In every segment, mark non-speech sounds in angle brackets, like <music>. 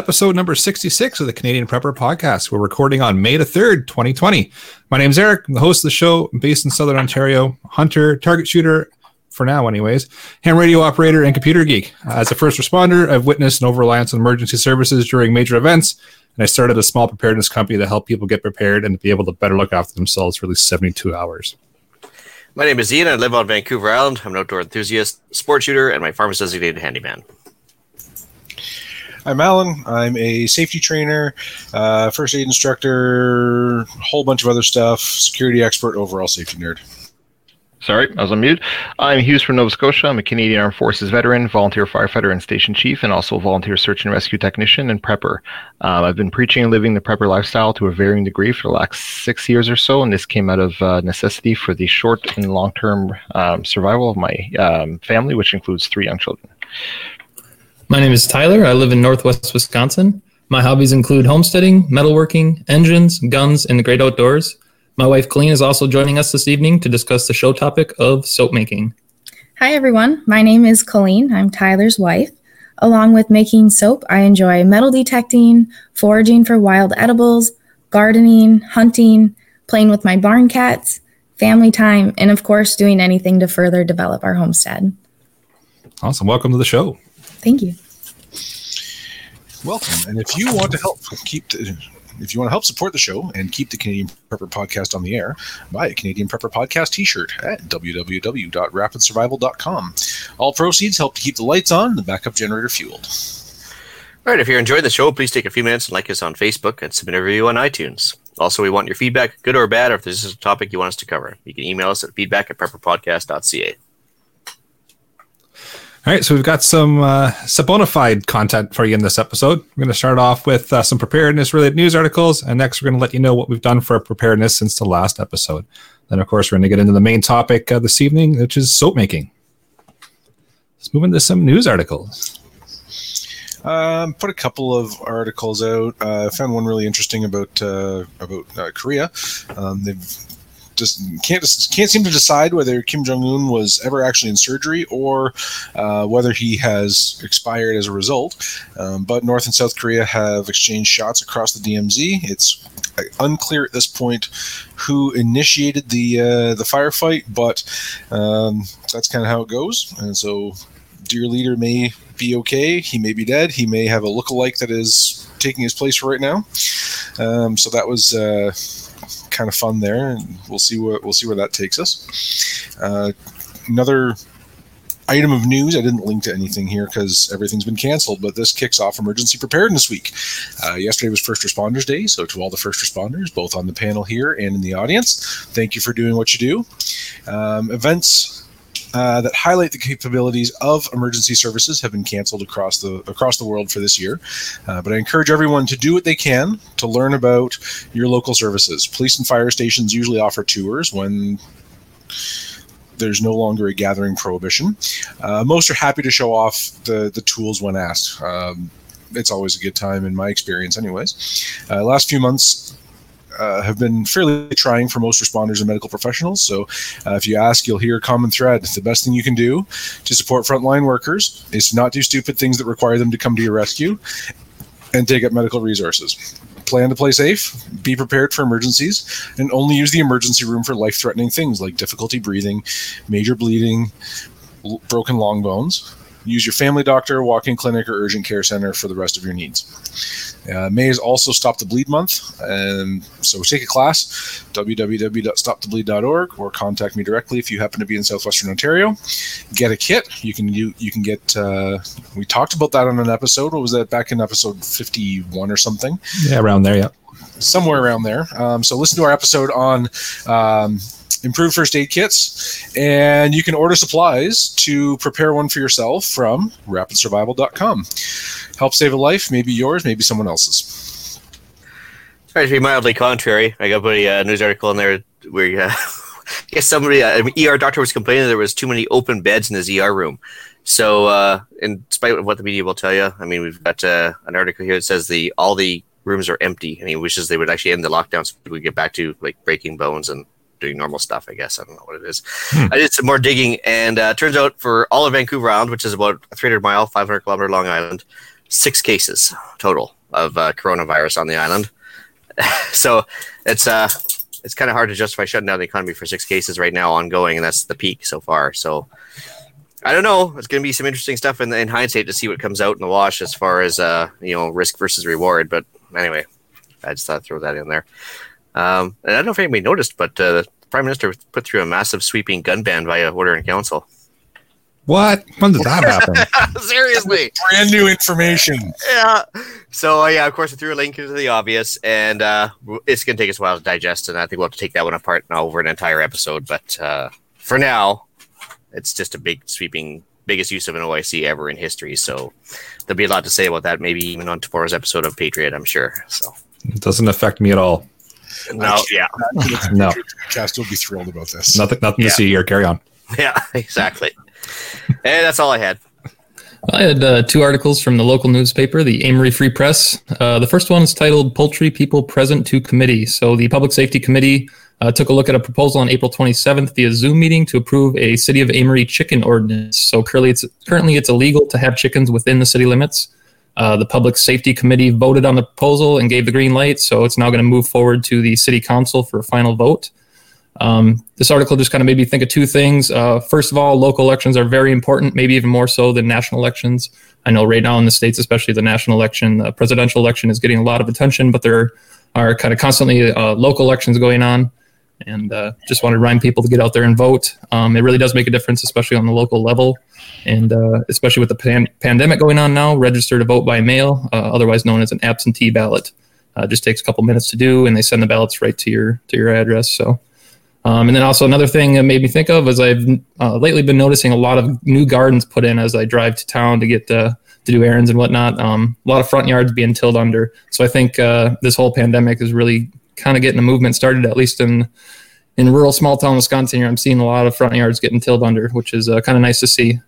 episode number 66 of the Canadian Prepper Podcast. We're recording on May the 3rd, 2020. My name is Eric. I'm the host of the show. I'm based in Southern Ontario, hunter, target shooter, for now, anyways, ham radio operator, and computer geek. As a first responder, I've witnessed an over reliance on emergency services during major events, and I started a small preparedness company to help people get prepared and be able to better look after themselves for at least 72 hours. My name is Ian. I live on Vancouver Island. I'm an outdoor enthusiast, sport shooter, and my farm is designated handyman. I'm Alan. I'm a safety trainer, uh, first aid instructor, whole bunch of other stuff, security expert, overall safety nerd. Sorry, I was on mute. I'm Hughes from Nova Scotia. I'm a Canadian Armed Forces veteran, volunteer firefighter, and station chief, and also a volunteer search and rescue technician and prepper. Um, I've been preaching and living the prepper lifestyle to a varying degree for the last six years or so, and this came out of uh, necessity for the short and long term um, survival of my um, family, which includes three young children. My name is Tyler. I live in Northwest Wisconsin. My hobbies include homesteading, metalworking, engines, guns, and the great outdoors. My wife Colleen is also joining us this evening to discuss the show topic of soap making. Hi, everyone. My name is Colleen. I'm Tyler's wife. Along with making soap, I enjoy metal detecting, foraging for wild edibles, gardening, hunting, playing with my barn cats, family time, and of course, doing anything to further develop our homestead. Awesome. Welcome to the show. Thank you. Welcome. And if you want to help keep the, if you want to help support the show and keep the Canadian Prepper Podcast on the air, buy a Canadian Prepper Podcast t-shirt at www.rapidsurvival.com. All proceeds help to keep the lights on and the backup generator fueled. All right, if you're enjoying the show, please take a few minutes and like us on Facebook and submit a review on iTunes. Also, we want your feedback, good or bad, or if this is a topic you want us to cover. You can email us at feedback at prepperpodcast.ca. All right, so we've got some uh, Saponified content for you in this episode. We're going to start off with uh, some preparedness related news articles, and next we're going to let you know what we've done for preparedness since the last episode. Then, of course, we're going to get into the main topic uh, this evening, which is soap making. Let's move into some news articles. Um, put a couple of articles out. Uh, I found one really interesting about uh, about uh, Korea. Um, they've just can't can't seem to decide whether Kim Jong Un was ever actually in surgery or uh, whether he has expired as a result. Um, but North and South Korea have exchanged shots across the DMZ. It's unclear at this point who initiated the uh, the firefight, but um, that's kind of how it goes. And so, dear leader may be okay. He may be dead. He may have a look-alike that is taking his place right now. Um, so that was. Uh, kind of fun there, and we'll see what we'll see where that takes us. Uh, another item of news. I didn't link to anything here because everything's been canceled, but this kicks off Emergency Preparedness Week. Uh, yesterday was First Responders Day, so to all the first responders, both on the panel here and in the audience, thank you for doing what you do. Um, events uh, that highlight the capabilities of emergency services have been canceled across the across the world for this year. Uh, but I encourage everyone to do what they can to learn about your local services. Police and fire stations usually offer tours when there's no longer a gathering prohibition. Uh, most are happy to show off the the tools when asked. Um, it's always a good time in my experience, anyways. Uh, last few months, uh, have been fairly trying for most responders and medical professionals. So, uh, if you ask, you'll hear a common thread. The best thing you can do to support frontline workers is to not do stupid things that require them to come to your rescue and take up medical resources. Plan to play safe, be prepared for emergencies, and only use the emergency room for life threatening things like difficulty breathing, major bleeding, broken long bones. Use your family doctor, walk-in clinic, or urgent care center for the rest of your needs. Uh, May is also Stop the Bleed month, and so take a class, www.stopthebleed.org, or contact me directly if you happen to be in southwestern Ontario. Get a kit. You can you you can get. Uh, we talked about that on an episode. What was that back in episode fifty-one or something? Yeah, around there. Yeah, somewhere around there. Um, so listen to our episode on. Um, improved first aid kits, and you can order supplies to prepare one for yourself from rapidsurvival.com. Help save a life, maybe yours, maybe someone else's. Sorry to be mildly contrary. I got a uh, news article in there where uh, <laughs> I guess somebody, uh, an ER doctor was complaining there was too many open beds in his ER room. So, uh, in spite of what the media will tell you, I mean, we've got uh, an article here that says the all the rooms are empty, and he wishes they would actually end the lockdown so we get back to like breaking bones and doing normal stuff. I guess I don't know what it is. Hmm. I did some more digging, and uh, turns out for all of Vancouver Island, which is about a 300 mile, 500 kilometer long island, six cases total of uh, coronavirus on the island. <laughs> so it's uh it's kind of hard to justify shutting down the economy for six cases right now ongoing, and that's the peak so far. So I don't know. It's going to be some interesting stuff in, in hindsight to see what comes out in the wash as far as uh you know risk versus reward. But anyway, I just thought I'd throw that in there. Um, and I don't know if anybody noticed, but uh, the prime minister put through a massive sweeping gun ban via order in council. What? When did that happen? <laughs> Seriously. Brand new information. yeah. So uh, yeah, of course, I threw a link into the obvious, and uh, it's going to take us a while to digest, and I think we'll have to take that one apart now over an entire episode. But uh, for now, it's just a big sweeping, biggest use of an OIC ever in history. So there'll be a lot to say about that, maybe even on tomorrow's episode of Patriot, I'm sure. So It doesn't affect me at all. No, yeah, <laughs> No, Cast will be thrilled about this. nothing, nothing Yeah. to see here. Carry on. yeah, <laughs> exactly. and that's all I had. I had uh, two articles from the local newspaper, the Amery Free Press. Uh, the first one is titled Poultry People Present to Committee. So, the Public Safety Committee uh, took a look at a proposal on April 27th via Zoom meeting to approve a City of Amery chicken ordinance. So, currently it's, currently it's illegal to have chickens within the city limits. Uh, the Public Safety Committee voted on the proposal and gave the green light. So, it's now going to move forward to the City Council for a final vote. Um, this article just kind of made me think of two things. Uh, first of all, local elections are very important, maybe even more so than national elections. I know right now in the states, especially the national election, the presidential election is getting a lot of attention, but there are kind of constantly uh, local elections going on. And uh, just want to remind people to get out there and vote. Um, it really does make a difference, especially on the local level, and uh, especially with the pan- pandemic going on now. Register to vote by mail, uh, otherwise known as an absentee ballot. Uh, just takes a couple minutes to do, and they send the ballots right to your to your address. So. Um, and then also another thing that made me think of is I've uh, lately been noticing a lot of new gardens put in as I drive to town to get uh, to do errands and whatnot. Um, a lot of front yards being tilled under. So I think uh, this whole pandemic is really kind of getting a movement started, at least in in rural small town Wisconsin. Here, I'm seeing a lot of front yards getting tilled under, which is uh, kind of nice to see.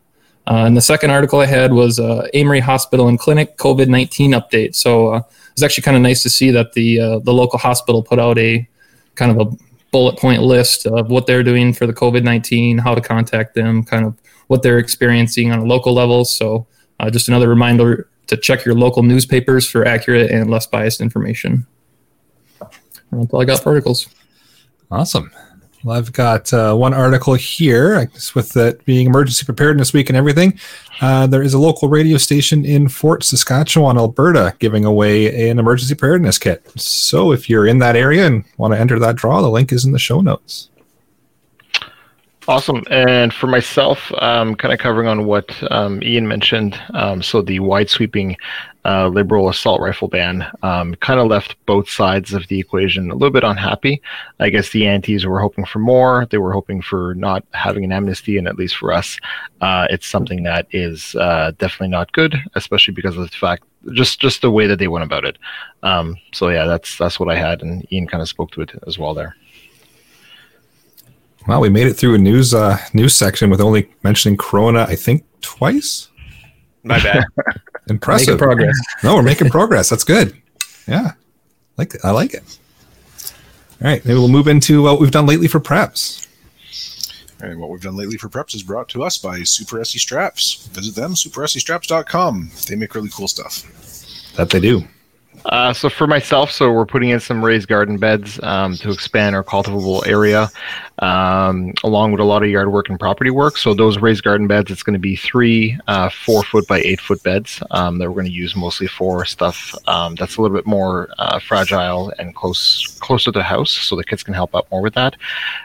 Uh, and the second article I had was uh, Amery Hospital and Clinic COVID 19 update. So uh, it's actually kind of nice to see that the uh, the local hospital put out a kind of a bullet point list of what they're doing for the COVID 19, how to contact them, kind of what they're experiencing on a local level. So, uh, just another reminder to check your local newspapers for accurate and less biased information. That's all I got for articles. Awesome. Well, I've got uh, one article here. I guess with it being Emergency Preparedness Week and everything, uh, there is a local radio station in Fort Saskatchewan, Alberta, giving away an emergency preparedness kit. So if you're in that area and want to enter that draw, the link is in the show notes. Awesome. And for myself, um, kind of covering on what um, Ian mentioned, um, so the wide sweeping uh, liberal assault rifle ban um, kind of left both sides of the equation a little bit unhappy. I guess the antis were hoping for more. They were hoping for not having an amnesty, and at least for us, uh, it's something that is uh, definitely not good, especially because of the fact just just the way that they went about it. Um, so yeah, that's that's what I had, and Ian kind of spoke to it as well there. Well, we made it through a news uh, news section with only mentioning Corona, I think, twice. My bad. <laughs> Impressive. Making progress. No, we're making progress. That's good. Yeah, like I like it. All right, maybe we'll move into what we've done lately for preps. And what we've done lately for preps is brought to us by Super SE Straps. Visit them, supersestraps.com. They make really cool stuff. That they do. Uh, so for myself, so we're putting in some raised garden beds um, to expand our cultivable area, um, along with a lot of yard work and property work. So those raised garden beds, it's going to be three uh, four foot by eight foot beds um, that we're going to use mostly for stuff um, that's a little bit more uh, fragile and close closer to the house, so the kids can help out more with that.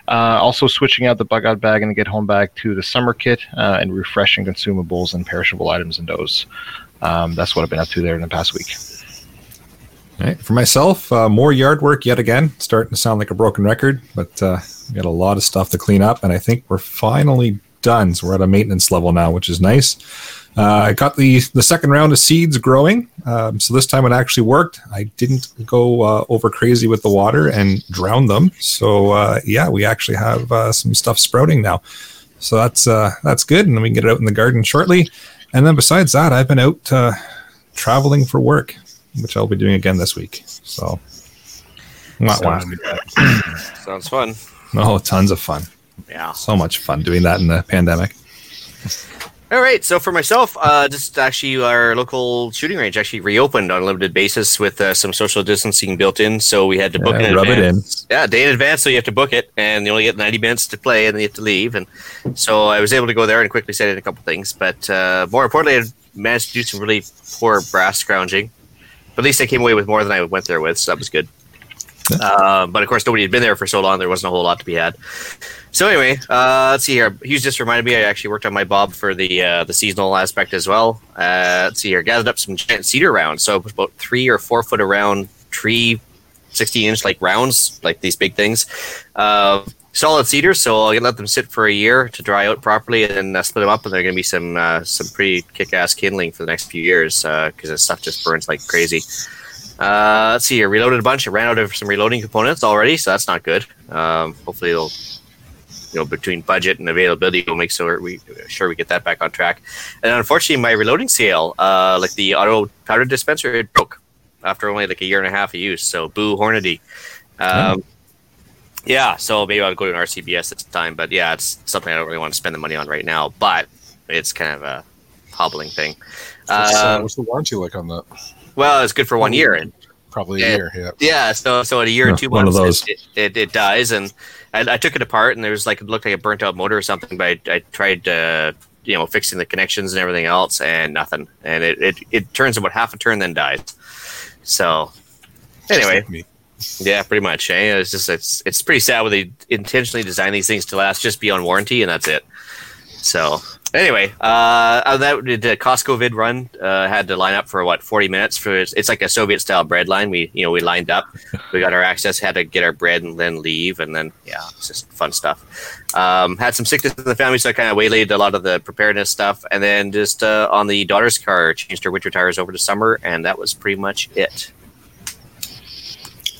Uh, also switching out the bug out bag and get home bag to the summer kit uh, and refreshing consumables and perishable items in those. Um, that's what I've been up to there in the past week. Right. For myself, uh, more yard work yet again. Starting to sound like a broken record, but uh, we got a lot of stuff to clean up, and I think we're finally done. So we're at a maintenance level now, which is nice. Uh, I got the the second round of seeds growing, um, so this time it actually worked. I didn't go uh, over crazy with the water and drown them. So uh, yeah, we actually have uh, some stuff sprouting now. So that's uh, that's good, and then we can get it out in the garden shortly. And then besides that, I've been out uh, traveling for work, which I'll be doing again this week. So, wah, wah. <clears throat> Sounds fun. oh, tons of fun. Yeah. So much fun doing that in the pandemic. All right. So for myself, uh, just actually our local shooting range actually reopened on a limited basis with uh, some social distancing built in. So we had to book Yeah, in rub it advance. Yeah, day in advance. So you have to book it, and you only get 90 minutes to play, and then you have to leave. And so I was able to go there and quickly set in a couple things. But uh, more importantly, I managed to do some really poor brass scrounging. But at least I came away with more than I went there with, so that was good. Uh, but of course, nobody had been there for so long; there wasn't a whole lot to be had. So anyway, uh, let's see here. Hughes just reminded me I actually worked on my bob for the uh, the seasonal aspect as well. Uh, let's see here. Gathered up some giant cedar rounds, so about three or four foot around tree, sixty inch like rounds, like these big things. Uh, solid cedar, so I'll let them sit for a year to dry out properly, and then uh, split them up, and they're going to be some uh, some pretty kick ass kindling for the next few years because this stuff just burns like crazy. Uh, let's see here. Reloaded a bunch. I ran out of some reloading components already, so that's not good. Um, hopefully, it'll you know between budget and availability, we'll make sure we sure we get that back on track. And unfortunately, my reloading scale, uh, like the auto powder dispenser, it broke after only like a year and a half of use. So boo Hornady. Um, Yeah, so maybe I'll go to an RCBS at the time, but yeah, it's something I don't really want to spend the money on right now. But it's kind of a hobbling thing. What's, uh, Um, what's the warranty like on that? well, it's good for one year, and Probably a yeah. year. Yeah. Yeah, so so in a year Yeah, or two one months, those. It, it, it dies, and I, I took it apart, and there was like it looked like a burnt out motor or something. But I, I tried, uh, you know, fixing the connections and everything else, and nothing. And it, it, it turns about half a turn, then dies. So Just anyway, like me. Yeah, pretty much. Eh? It's just it's it's pretty sad when they intentionally design these things to last just beyond warranty, and that's it. So anyway, uh, that the Costco vid run. Uh, had to line up for what forty minutes for it's, it's like a Soviet style bread line. We you know we lined up, <laughs> we got our access, had to get our bread and then leave, and then yeah, it's just fun stuff. Um, had some sickness in the family, so I kind of waylaid a lot of the preparedness stuff, and then just uh, on the daughter's car, changed her winter tires over to summer, and that was pretty much it.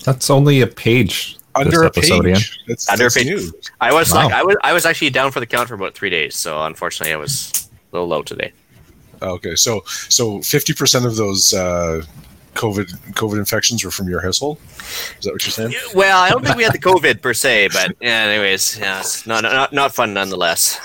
That's only a page. Under a this episode, Ian. page. That's, Under a page. new. I was Wow. like, I was, I was actually down for the count for about three days. So unfortunately, I was a little low today. Okay, so so fifty percent of those uh, COVID COVID infections were from your household. Is that what you're saying? Well, I don't think we had the COVID per se, but yeah, anyways, yeah, it's not not not fun nonetheless.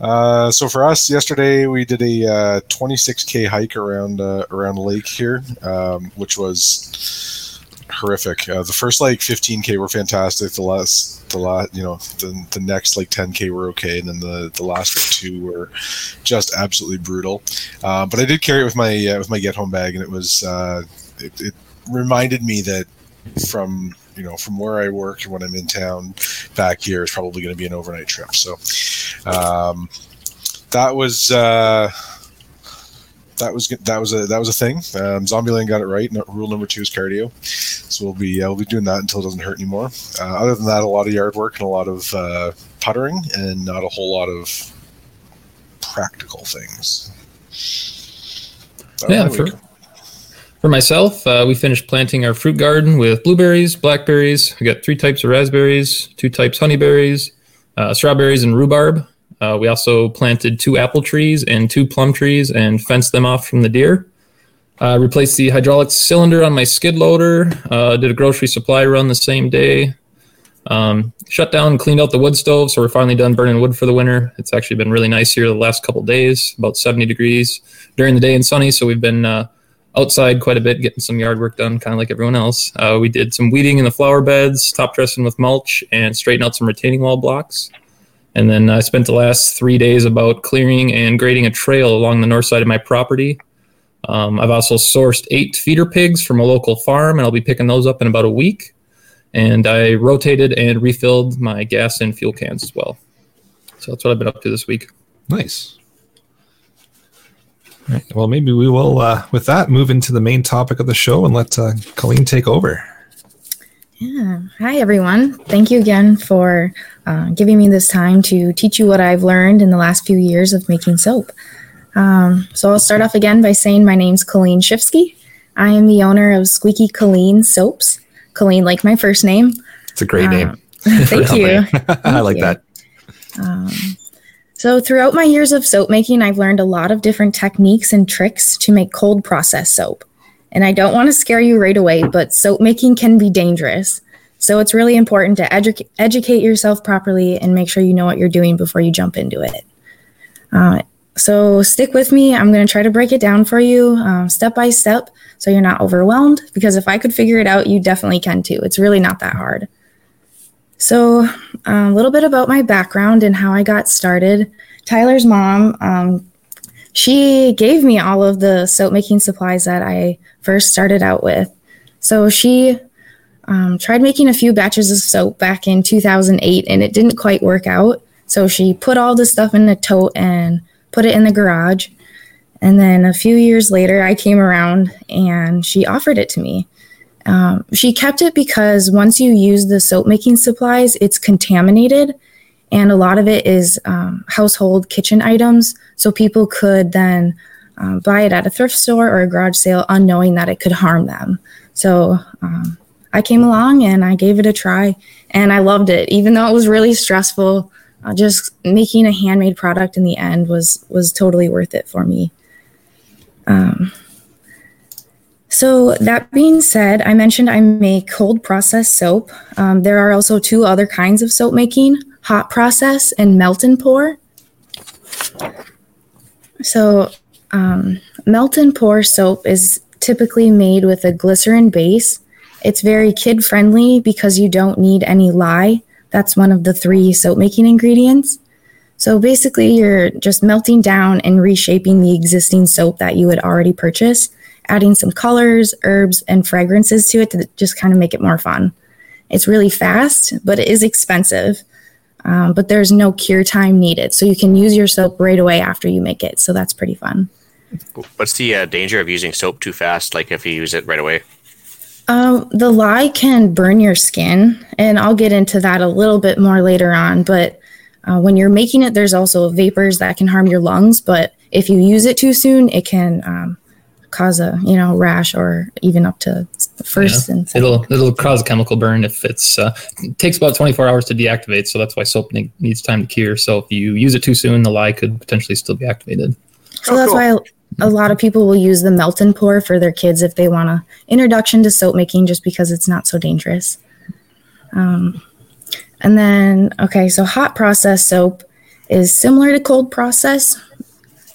Uh, so for us, yesterday we did a uh, 26k hike around uh, around the lake here, um, which was horrific. Uh, the first like 15k were fantastic. The last, the last, you know, the, the next like 10k were okay, and then the the last two were just absolutely brutal. Uh, but I did carry it with my uh, with my get home bag, and it was uh, it, it reminded me that from you know from where I work and when I'm in town back here is probably going to be an overnight trip. So um, that was uh, that was that was a that was a thing. Um, Zombieland got it right. No, rule number two is cardio, so we'll be uh, we'll be doing that until it doesn't hurt anymore. Uh, other than that, a lot of yard work and a lot of uh, puttering, and not a whole lot of practical things. That Yeah, for. For myself, uh, we finished planting our fruit garden with blueberries, blackberries. We got three types of raspberries, two types honeyberries, uh, strawberries, and rhubarb. Uh, we also planted two apple trees and two plum trees and fenced them off from the deer. Uh, replaced the hydraulic cylinder on my skid loader. Uh, did a grocery supply run the same day. Um, shut down cleaned out the wood stove, so we're finally done burning wood for the winter. It's actually been really nice here the last couple days, about 70 degrees during the day and sunny. So we've been uh, outside quite a bit, getting some yard work done, kind of like everyone else. Uh, we did some weeding in the flower beds, top dressing with mulch, and straighten out some retaining wall blocks. And then I spent the last three days about clearing and grading a trail along the north side of my property. Um, I've also sourced eight feeder pigs from a local farm, and I'll be picking those up in about a week. And I rotated and refilled my gas and fuel cans as well. So that's what I've been up to this week. Nice. All right. Well, maybe we will, uh, with that, move into the main topic of the show and let uh, Colleen take over. Yeah. Hi, everyone. Thank you again for uh, giving me this time to teach you what I've learned in the last few years of making soap. Um, so I'll start off again by saying my name's Colleen Shifsky. I am the owner of Squeaky Colleen Soaps. Colleen, like my first name. It's a great Uh, name. <laughs> Thank <laughs> you. <laughs> I like you. that. Um, so, throughout my years of soap making, I've learned a lot of different techniques and tricks to make cold process soap. And I don't want to scare you right away, but soap making can be dangerous. So, it's really important to edu- educate yourself properly and make sure you know what you're doing before you jump into it. Uh, so stick with me. I'm going to try to break it down for you um, step by step so you're not overwhelmed. Because if I could figure it out, you definitely can too. It's really not that hard. So, uh, a little bit about my background and how I got started. Tyler's mom, um, she gave me all of the soap making supplies that I first started out with. So, she um, tried making a few batches of soap back in 2008 and it didn't quite work out. So, she put all the stuff in a tote and put it in the garage. And then a few years later, I came around and she offered it to me. Um, she kept it because once you use the soap making supplies, it's contaminated. And a lot of it is um, household kitchen items. So people could then um, buy it at a thrift store or a garage sale unknowing that it could harm them. So um, I came along and I gave it a try and I loved it. Even though it was really stressful, uh, just making a handmade product in the end was was totally worth it for me. Um, so that being said, I mentioned I make cold process soap. Um, there are also two other kinds of soap making: hot process and melt and pour. So um, melt and pour soap is typically made with a glycerin base. It's very kid friendly because you don't need any lye that's one of the three soap making ingredients. So basically, you're just melting down and reshaping the existing soap that you had already purchased, adding some colors, herbs, and fragrances to it to just kind of make it more fun. It's really fast, but it is expensive. Um, but there's no cure time needed. So you can use your soap right away after you make it. So that's pretty fun. What's the uh, danger of using soap too fast, like if you use it right away? Um, the lye can burn your skin, and I'll get into that a little bit more later on. But uh, when you're making it, there's also vapors that can harm your lungs. But if you use it too soon, it can um, cause a you know rash or even up to first. Yeah. And it'll it'll cause a chemical burn if it's uh, it takes about 24 hours to deactivate. So that's why soap ne- needs time to cure. So if you use it too soon, the lye could potentially still be activated. So that's why a lot of people will use the melt and pour for their kids if they want a introduction to soap making just because it's not so dangerous um, and then okay so hot process soap is similar to cold process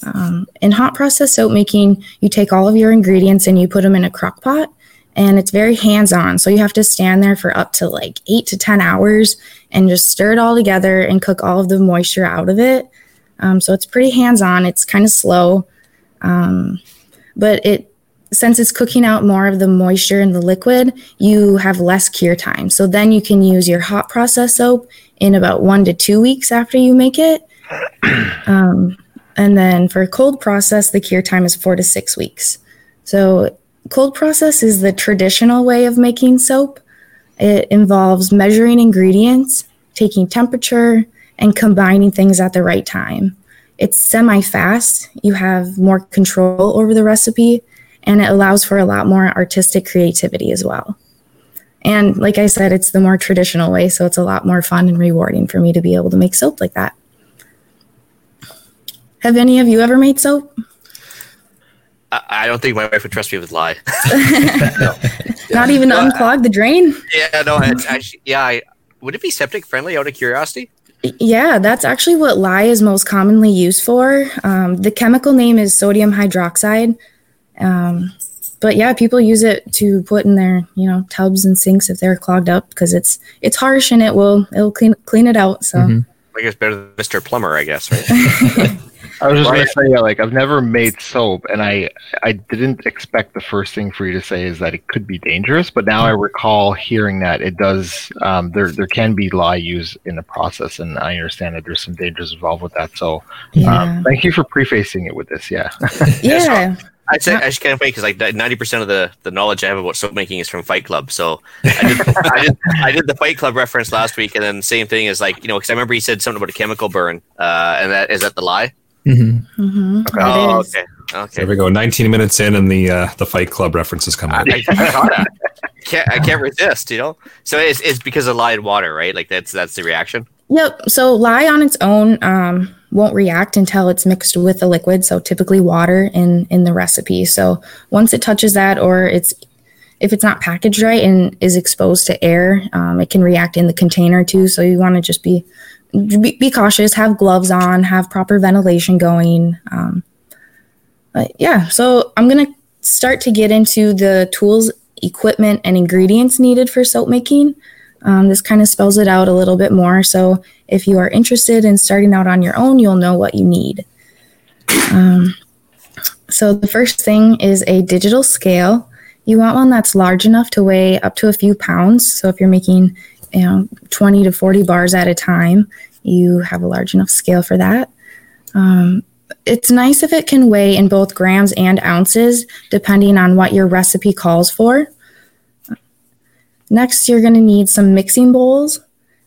um, in hot process soap making you take all of your ingredients and you put them in a crock pot and it's very hands-on so you have to stand there for up to like eight to ten hours and just stir it all together and cook all of the moisture out of it um, so it's pretty hands-on it's kind of slow um, but it since it's cooking out more of the moisture in the liquid, you have less cure time. So then you can use your hot process soap in about one to two weeks after you make it. <clears throat> Um, and then for cold process, the cure time is four to six weeks. So cold process is the traditional way of making soap. It involves measuring ingredients, taking temperature, and combining things at the right time. It's semi fast. You have more control over the recipe, and it allows for a lot more artistic creativity as well. And like I said, it's the more traditional way, so it's a lot more fun and rewarding for me to be able to make soap like that. Have any of you ever made soap? I don't think my wife would trust me with lye. <laughs> <laughs> no. Not even well, unclog the drain? Yeah, no, it's actually, yeah. I, would it be septic friendly out of curiosity? Yeah, that's actually what lye is most commonly used for. Um, the chemical name is sodium hydroxide. Um, but yeah, people use it to put in their, you know, tubs and sinks if they're clogged up because it's it's harsh and it will it'll clean clean it out. So mm-hmm. I guess better than Mr. Plumber, I guess, right? <laughs> I was just right. gonna say, yeah, like I've never made soap, and I I didn't expect the first thing for you to say is that it could be dangerous, but now I recall hearing that it does. Um, there there can be lye used in the process, and I understand that there's some dangers involved with that. So, yeah. um, thank you for prefacing it with this. Yeah. <laughs> yeah. I say I just can't wait because like ninety percent of the, the knowledge I have about soap making is from Fight Club. So I did, I did, I did the Fight Club reference last week, and then same thing is like you know because I remember he said something about a chemical burn, uh, and that is that the lye. Mm-hmm. Mm-hmm. Okay. Oh, okay. Okay. There we go. 19 minutes in, and the uh, the Fight Club references come out. I, I, <laughs> can't I can't resist. You know. So it's, it's because of lye and water, right? Like that's that's the reaction. Yep. So lye on its own um, won't react until it's mixed with a liquid. So typically water in in the recipe. So once it touches that, or it's if it's not packaged right and is exposed to air, um, it can react in the container too. So you want to just be be, be cautious, have gloves on, have proper ventilation going. Um, but yeah, so I'm going to start to get into the tools, equipment, and ingredients needed for soap making. Um, this kind of spells it out a little bit more. So if you are interested in starting out on your own, you'll know what you need. Um, so the first thing is a digital scale. You want one that's large enough to weigh up to a few pounds. So if you're making, you know, 20 to 40 bars at a time, you have a large enough scale for that. Um, it's nice if it can weigh in both grams and ounces, depending on what your recipe calls for. Next, you're going to need some mixing bowls.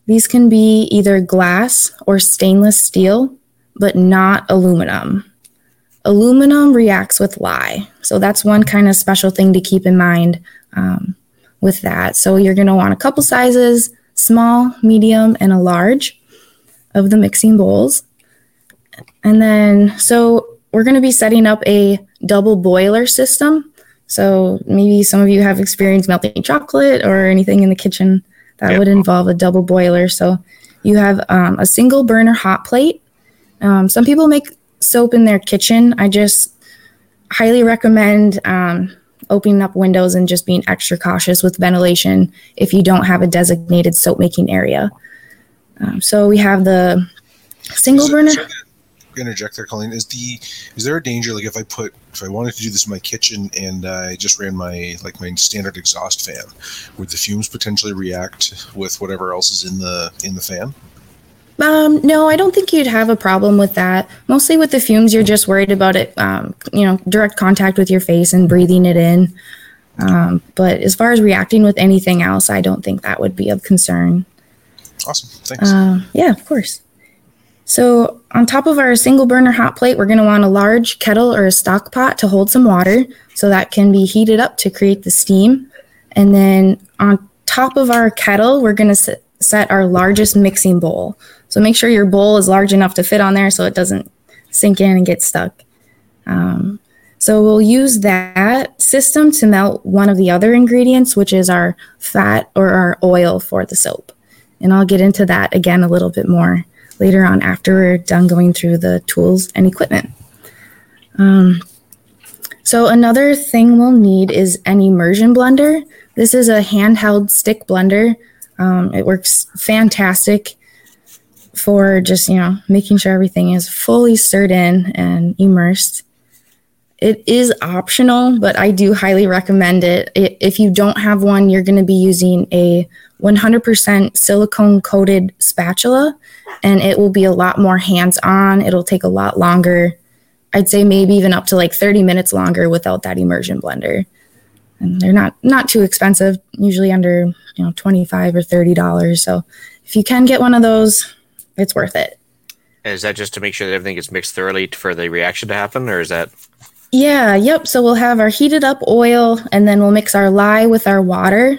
These can be either glass or stainless steel, but not aluminum. Aluminum reacts with lye. So that's one kind of special thing to keep in mind um, with that. So you're going to want a couple sizes small, medium, and a large of the mixing bowls. And then, so we're going to be setting up a double boiler system. So maybe some of you have experienced melting chocolate or anything in the kitchen that Yep. would involve a double boiler. So you have um, a single burner hot plate. Um, some people make soap in their kitchen. I just highly recommend um, opening up windows and just being extra cautious with ventilation if you don't have a designated soap making area. Um, so we have the single Is burner. to interject there, Colleen. Is the is there a danger like if I put if I wanted to do this in my kitchen and I just ran my like my standard exhaust fan, would the fumes potentially react with whatever else is in the in the fan? Um, no, I don't think you'd have a problem with that. Mostly with the fumes, you're just worried about it, um, you know, direct contact with your face and breathing it in. Um, but as far as reacting with anything else, I don't think that would be of concern. Awesome, thanks. Uh, yeah, of course. So on top of our single burner hot plate, we're going to want a large kettle or a stock pot to hold some water so that can be heated up to create the steam. And then on top of our kettle, we're going to set our largest mixing bowl. So make sure your bowl is large enough to fit on there so it doesn't sink in and get stuck. Um, so we'll use that system to melt one of the other ingredients, which is our fat or our oil for the soap. And I'll get into that again a little bit more later on after we're done going through the tools and equipment. Um, so another thing we'll need is an immersion blender. This is a handheld stick blender. Um, it works fantastic for just, you know, making sure everything is fully stirred in and immersed. It is optional, but I do highly recommend it. If you don't have one, you're going to be using a 100% silicone coated spatula and it will be a lot more hands on. It'll take a lot longer. I'd say maybe even up to like 30 minutes longer without that immersion blender. And they're not not too expensive, usually under, you know, 25 or 30 dollars. So if you can get one of those, it's worth it. Is that just to make sure that everything gets mixed thoroughly for the reaction to happen, or is that Yeah, yep. So we'll have our heated up oil and then we'll mix our lye with our water.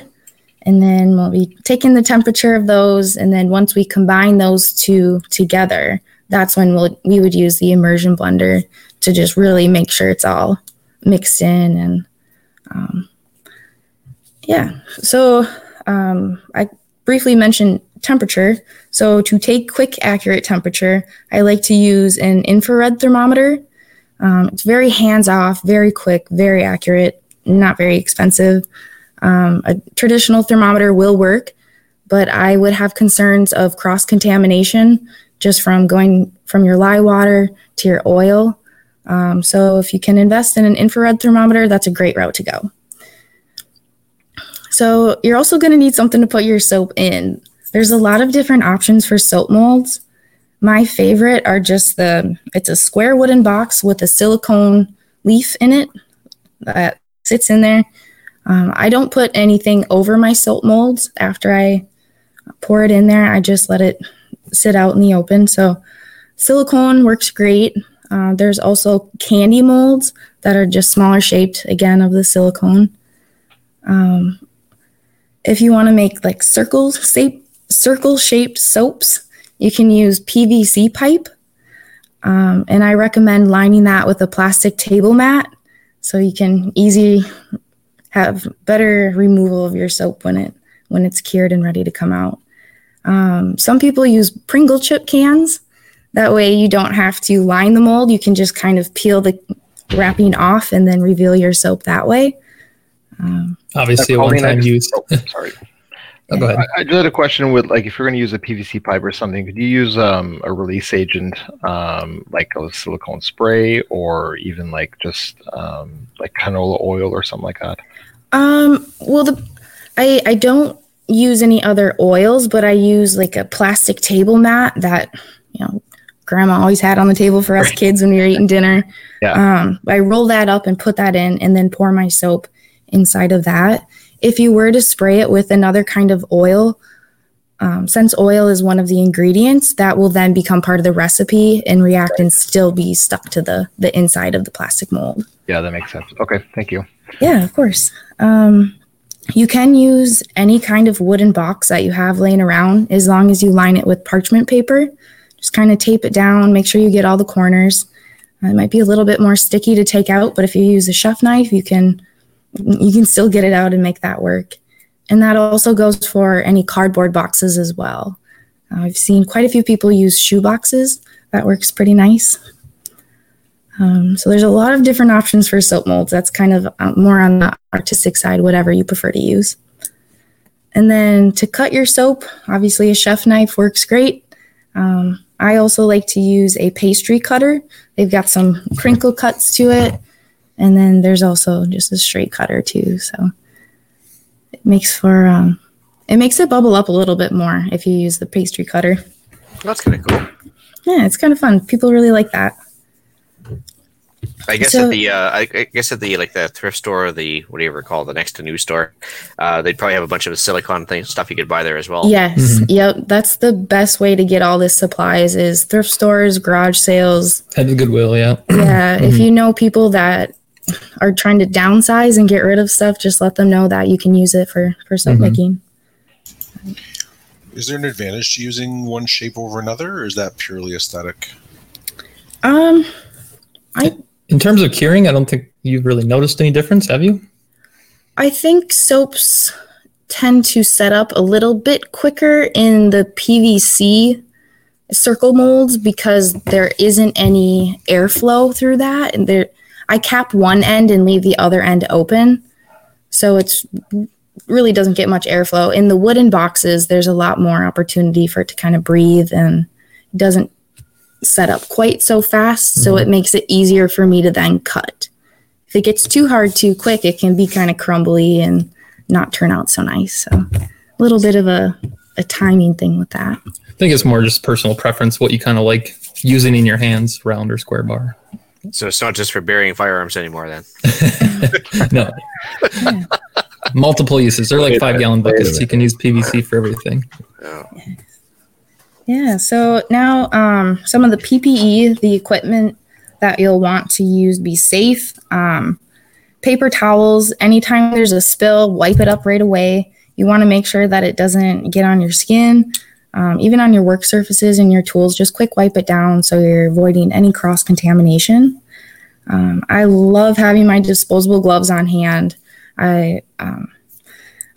And then we'll be taking the temperature of those. And then once we combine those two together, that's when we'll, we would use the immersion blender to just really make sure it's all mixed in. And um, yeah, so um, I briefly mentioned temperature. So to take quick, accurate temperature, I like to use an infrared thermometer. Um, it's very hands off, very quick, very accurate, not very expensive. Um, a traditional thermometer will work, but I would have concerns of cross contamination just from going from your lye water to your oil. Um, so if you can invest in an infrared thermometer, that's a great route to go. So you're also going to need something to put your soap in. There's a lot of different options for soap molds. My favorite are just the it's a square wooden box with a silicone leaf in it that sits in there. Um, I don't put anything over my soap molds after I pour it in there. I just let it sit out in the open. So silicone works great. Uh, there's also candy molds that are just smaller shaped, again, of the silicone. Um, if you want to make like circles, shape, circle shaped soaps, you can use PVC pipe. Um, and I recommend lining that with a plastic table mat so you can easy have better removal of your soap when it when it's cured and ready to come out. Um, some people use Pringle chip cans. That way, you don't have to line the mold. You can just kind of peel the wrapping off and then reveal your soap that way. Um, Obviously, a one-time use. oh, sorry. <laughs> Oh, go ahead. I, I just had a question with like if you're going to use a PVC pipe or something, could you use um, a release agent um, like a silicone spray or even like just um, like canola oil or something like that? Um, well, the I I don't use any other oils, but I use like a plastic table mat that you know grandma always had on the table for us kids when we were eating dinner. Yeah. Um, I roll that up and put that in, and then pour my soap inside of that. If you were to spray it with another kind of oil, um, since oil is one of the ingredients, that will then become part of the recipe and react and still be stuck to the the inside of the plastic mold. Yeah, that makes sense. Okay, thank you. Yeah, of course. Um, you can use any kind of wooden box that you have laying around as long as you line it with parchment paper. Just kind of tape it down, make sure you get all the corners. Uh, it might be a little bit more sticky to take out, but if you use a chef knife, you can you can still get it out and make that work. And that also goes for any cardboard boxes as well. Uh, I've seen quite a few people use shoe boxes. That works pretty nice. Um, so there's a lot of different options for soap molds. That's kind of uh, more on the artistic side, whatever you prefer to use. And then to cut your soap, obviously a chef knife works great. Um, I also like to use a pastry cutter. They've got some crinkle cuts to it. And then there's also just a straight cutter too. So it makes for, um, it makes it bubble up a little bit more if you use the pastry cutter. That's kind of cool. Yeah, it's kind of fun. People really like that. I guess So- at the uh, I, I guess at the like the thrift store, or the whatever call the next to new store, uh, they'd probably have a bunch of silicone things stuff you could buy there as well. Yes. Yep. That's the best way to get all this supplies is thrift stores, garage sales. Head of Goodwill, yeah. Yeah. <clears throat> If you know people that are trying to downsize and get rid of stuff, just let them know that you can use it for, for soap Mhm. making. Is there an advantage to using one shape over another, or is that purely aesthetic? Um, I In terms of curing, I don't think you've really noticed any difference, have you? I think soaps tend to set up a little bit quicker in the PVC circle molds because there isn't any airflow through that and there I cap one end and leave the other end open. So it's really doesn't get much airflow. In the wooden boxes, there's a lot more opportunity for it to kind of breathe and it doesn't set up quite so fast. So mm-hmm. it makes it easier for me to then cut if it gets too hard too quick, it can be kind of crumbly and not turn out so nice. So a little bit of a, a timing thing with that. I think it's more just personal preference, what you kind of like using in your hands, round or square bar. So it's not just for burying firearms anymore. Then <laughs> No. <laughs> Multiple uses. They're like five gallon wait a buckets. You can use PVC for everything. Yeah. So now um, some of the PPE, the equipment that you'll want to use, be safe. Um, paper towels. Anytime there's a spill, wipe it up right away. You want to make sure that it doesn't get on your skin. Um, even on your work surfaces and your tools, just quick wipe it down so you're avoiding any cross contamination. Um, I love having my disposable gloves on hand. I um,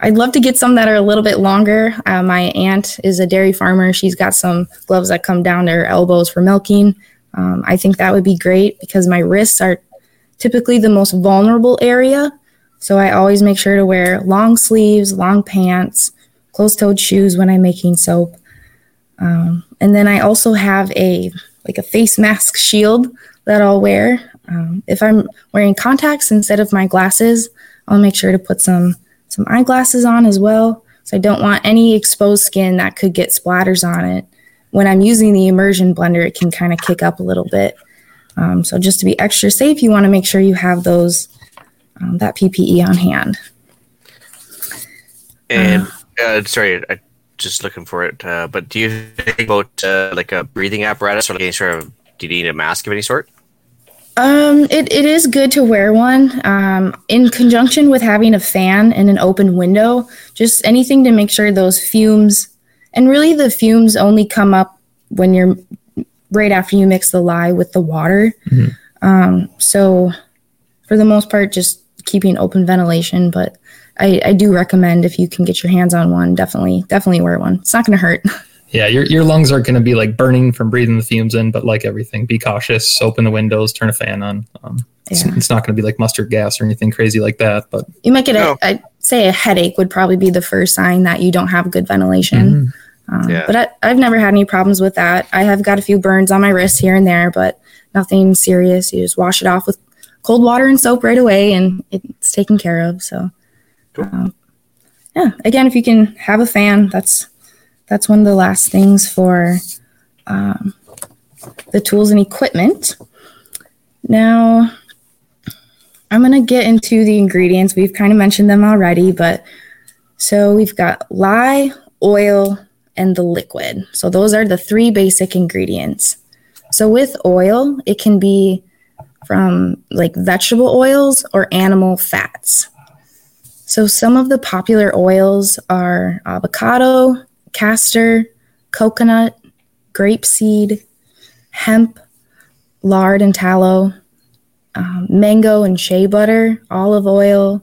I'd love to get some that are a little bit longer. Uh, my aunt is a dairy farmer. She's got some gloves that come down to her elbows for milking. Um, I think that would be great because my wrists are typically the most vulnerable area. So I always make sure to wear long sleeves, long pants, closed toed shoes when I'm making soap. Um, and then I also have a like a face mask shield that I'll wear. Um, if I'm wearing contacts instead of my glasses, I'll make sure to put some some eyeglasses on as well. So I don't want any exposed skin that could get splatters on it. When I'm using the immersion blender, it can kind of kick up a little bit. Um, so just to be extra safe, you want to make sure you have those um, that PPE on hand. and uh, sorry, I just looking for it. Uh, but do you think about uh, like a breathing apparatus or like any sort of? Do you need a mask of any sort? Um, it, it is good to wear one um, in conjunction with having a fan and an open window. Just anything to make sure those fumes, and really the fumes only come up when you're right after you mix the lye with the water. Um, so for the most part, just keeping open ventilation. But I, I do recommend if you can get your hands on one, definitely definitely wear one. It's not going to hurt. <laughs> Yeah, your your lungs aren't going to be like burning from breathing the fumes in, but like everything, be cautious. Open the windows, turn a fan on. Um, it's, Yeah. it's not going to be like mustard gas or anything crazy like that. But You might get No. a, I'd say a headache would probably be the first sign that you don't have good ventilation. Um, Yeah. But I, I've never had any problems with that. I have got a few burns on my wrists here and there, but nothing serious. You just wash it off with cold water and soap right away, and it's taken care of. So, um, yeah. Again, if you can have a fan, that's that's one of the last things for um, the tools and equipment. Now, I'm going to get into the ingredients. We've kind of mentioned them already, but so we've got lye, oil, and the liquid. So those are the three basic ingredients. So with oil, it can be from like vegetable oils or animal fats. So some of the popular oils are avocado, castor, coconut, grapeseed, hemp, lard and tallow, um, mango and shea butter, olive oil,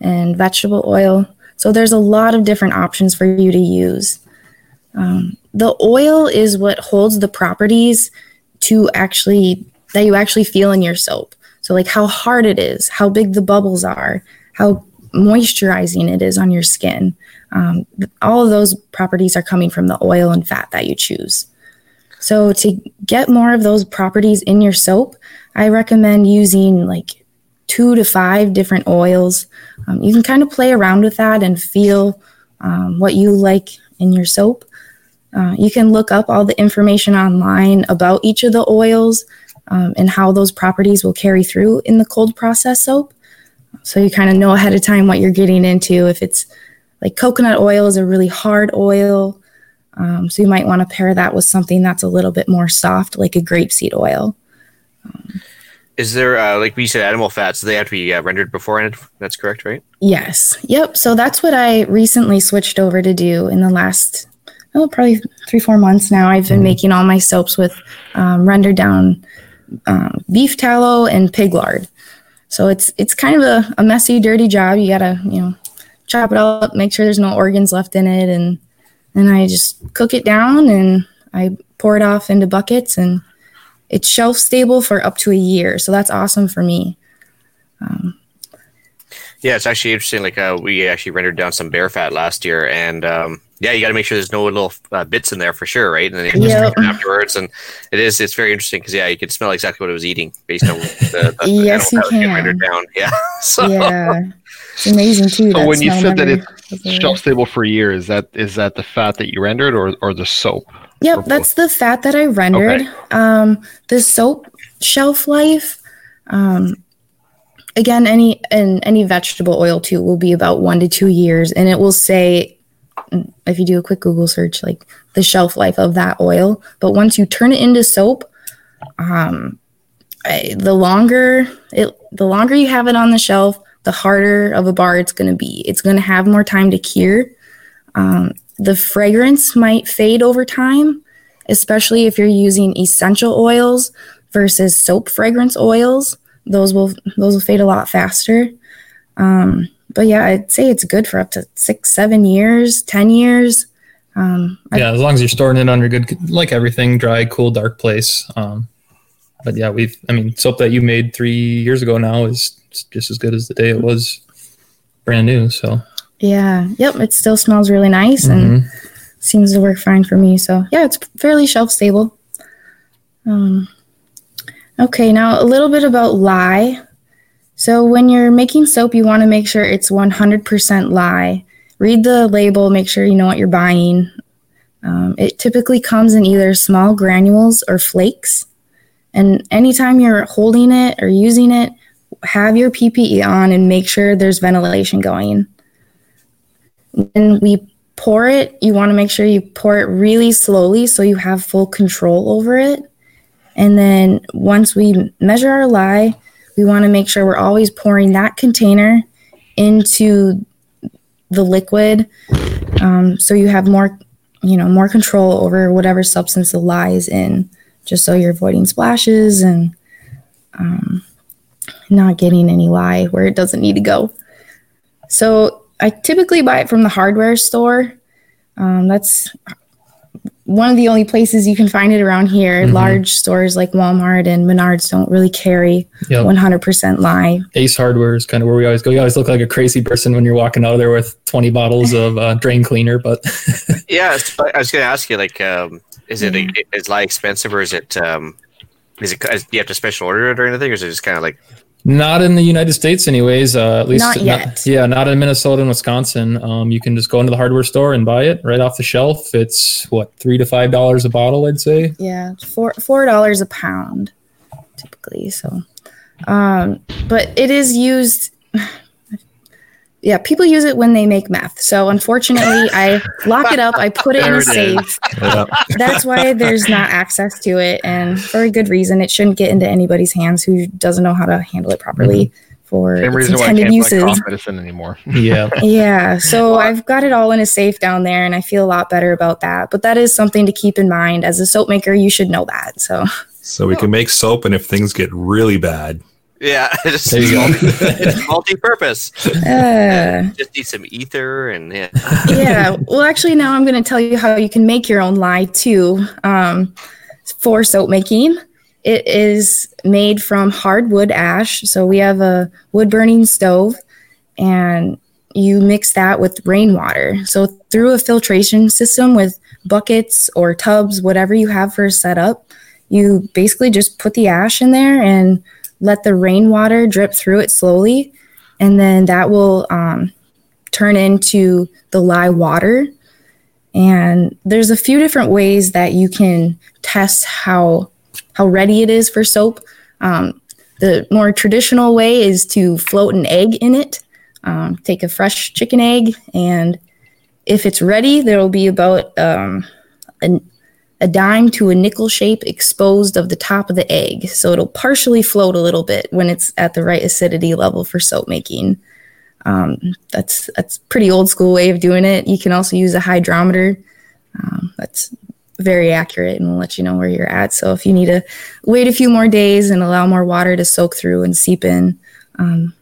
and vegetable oil. So there's a lot of different options for you to use. Um, the oil is what holds the properties to actually that you actually feel in your soap. So like how hard it is, how big the bubbles are, how moisturizing it is on your skin. Um, all of those properties are coming from the oil and fat that you choose. So to get more of those properties in your soap, I recommend using like two to five different oils. Um, you can kind of play around with that and feel um, what you like in your soap. Uh, you can look up all the information online about each of the oils um, and how those properties will carry through in the cold process soap. So you kind of know ahead of time what you're getting into. If it's like coconut oil is a really hard oil, um, so you might want to pair that with something that's a little bit more soft, like a grapeseed oil. Is there uh, like we said, animal fats? They have to be uh, rendered beforehand. That's correct, right? Yes. Yep. So that's what I recently switched over to do in the last, oh, probably three, four months now. I've been making all my soaps with um, rendered down um, beef tallow and pig lard. So it's it's kind of a, a messy, dirty job. You gotta you know chop it up, make sure there's no organs left in it, and then I just cook it down and I pour it off into buckets, and it's shelf stable for up to a year. So that's awesome for me. Yeah, it's actually interesting. Like uh, we actually rendered down some bear fat last year, and um, yeah, you got to make sure there's no little uh, bits in there for sure, right? And then you just Yep. drink afterwards, and it is it's very interesting because yeah, you can smell exactly what it was eating based on the, the Yes, you animal fat that was getting can. rendered down. <laughs> Yeah, so Yeah, it's amazing too. So when you said that never it's shelf stable for a year, is that is that the fat that you rendered or or the soap? Yep, that's the fat that I rendered. Okay. Um, the soap shelf life, um, again, any and any vegetable oil too will be about one to two years, and it will say if you do a quick Google search, like the shelf life of that oil. But once you turn it into soap, um, I, the longer it, the longer you have it on the shelf, the harder of a bar it's going to be. It's going to have more time to cure. Um, the fragrance might fade over time, especially if you're using essential oils versus soap fragrance oils. Those will those will fade a lot faster. Um, but yeah, I'd say it's good for up to six, seven years, ten years. Um, I- yeah, as long as you're storing it under good, like everything, dry, cool, dark place. Um, but yeah, we've, I mean, soap that you made three years ago now is just as good as the day it was brand new. So, yeah, yep, it still smells really nice and mhm. seems to work fine for me. So yeah, it's fairly shelf stable. Um, okay, now a little bit about lye. So when you're making soap, you want to make sure it's 100% lye. Read the label, make sure you know what you're buying. Um, it typically comes in either small granules or flakes. And anytime you're holding it or using it, have your PPE on and make sure there's ventilation going. When we pour it, you want to make sure you pour it really slowly so you have full control over it. And then once we measure our lye, we want to make sure we're always pouring that container into the liquid um, so you have more you know more control over whatever substance it lies in just so you're avoiding splashes and um, not getting any lye where it doesn't need to go so I typically buy it from the hardware store. Um, that's one of the only places you can find it around here. Mhm. Large stores like Walmart and Menards don't really carry Yep. 100% lye. Ace Hardware is kind of where we always go. You always look like a crazy person when you're walking out of there with 20 bottles of uh, drain cleaner, but <laughs> Yeah, it's- I was going to ask you, like, um, is it Yeah. is lye expensive or is it um, is it do you have to special order it or anything, or is it just kind of like not in the United States, anyways. Uh, at least Not yet. yeah, not in Minnesota and Wisconsin. Um, you can just go into the hardware store and buy it right off the shelf. It's what three to five dollars a bottle, I'd say. Yeah, four four dollars a pound, typically. So, um, but it is used. Yeah, people use it when they make meth. So unfortunately, I lock it up. I put it in a it is. safe. Yeah. That's why there's not access to it, and for a good reason. It shouldn't get into anybody's hands who doesn't know how to handle it properly mm-hmm. for Same its reason why I intended can't uses. buy cough medicine anymore. Yeah, <laughs> Yeah, so I've got it all in a safe down there, and I feel a lot better about that. But that is something to keep in mind as a soap maker. You should know that. So So we can make soap, and if things get really bad, yeah, <laughs> just, there you go. it's multi-purpose. uh, <laughs> Just need some ether and yeah. yeah. Well, actually, now I'm going to tell you how you can make your own lye too um, for soap making. It is made from hardwood ash. So we have a wood burning stove, and you mix that with rainwater. So through a filtration system with buckets or tubs, whatever you have for a setup, you basically just put the ash in there and let the rainwater drip through it slowly, and then that will um, turn into the lye water. And there's a few different ways that you can test how how ready it is for soap. Um, the more traditional way is to float an egg in it. Um, take a fresh chicken egg, and if it's ready, there will be about um, a, dime to a nickel shape exposed of the top of the egg. So it'll partially float a little bit when it's at the right acidity level for soap making. Um, that's that's pretty old school way of doing it. You can also use a hydrometer. Um, that's very accurate and will let you know where you're at. So if you need to wait a few more days and allow more water to soak through and seep in, um,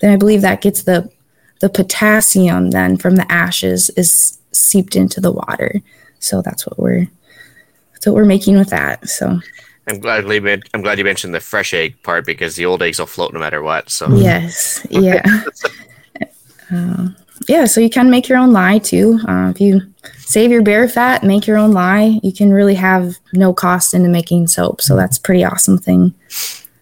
then I believe that gets the the potassium then from the ashes is seeped into the water. So that's what we're what we're making with that. So I'm glad you I'm glad you mentioned the fresh egg part because the old eggs will float no matter what. So yes, yeah. <laughs> Uh, yeah, so you can make your own lye too. Uh, if you save your bear fat, make your own lye, you can really have no cost into making soap. So that's a pretty awesome thing.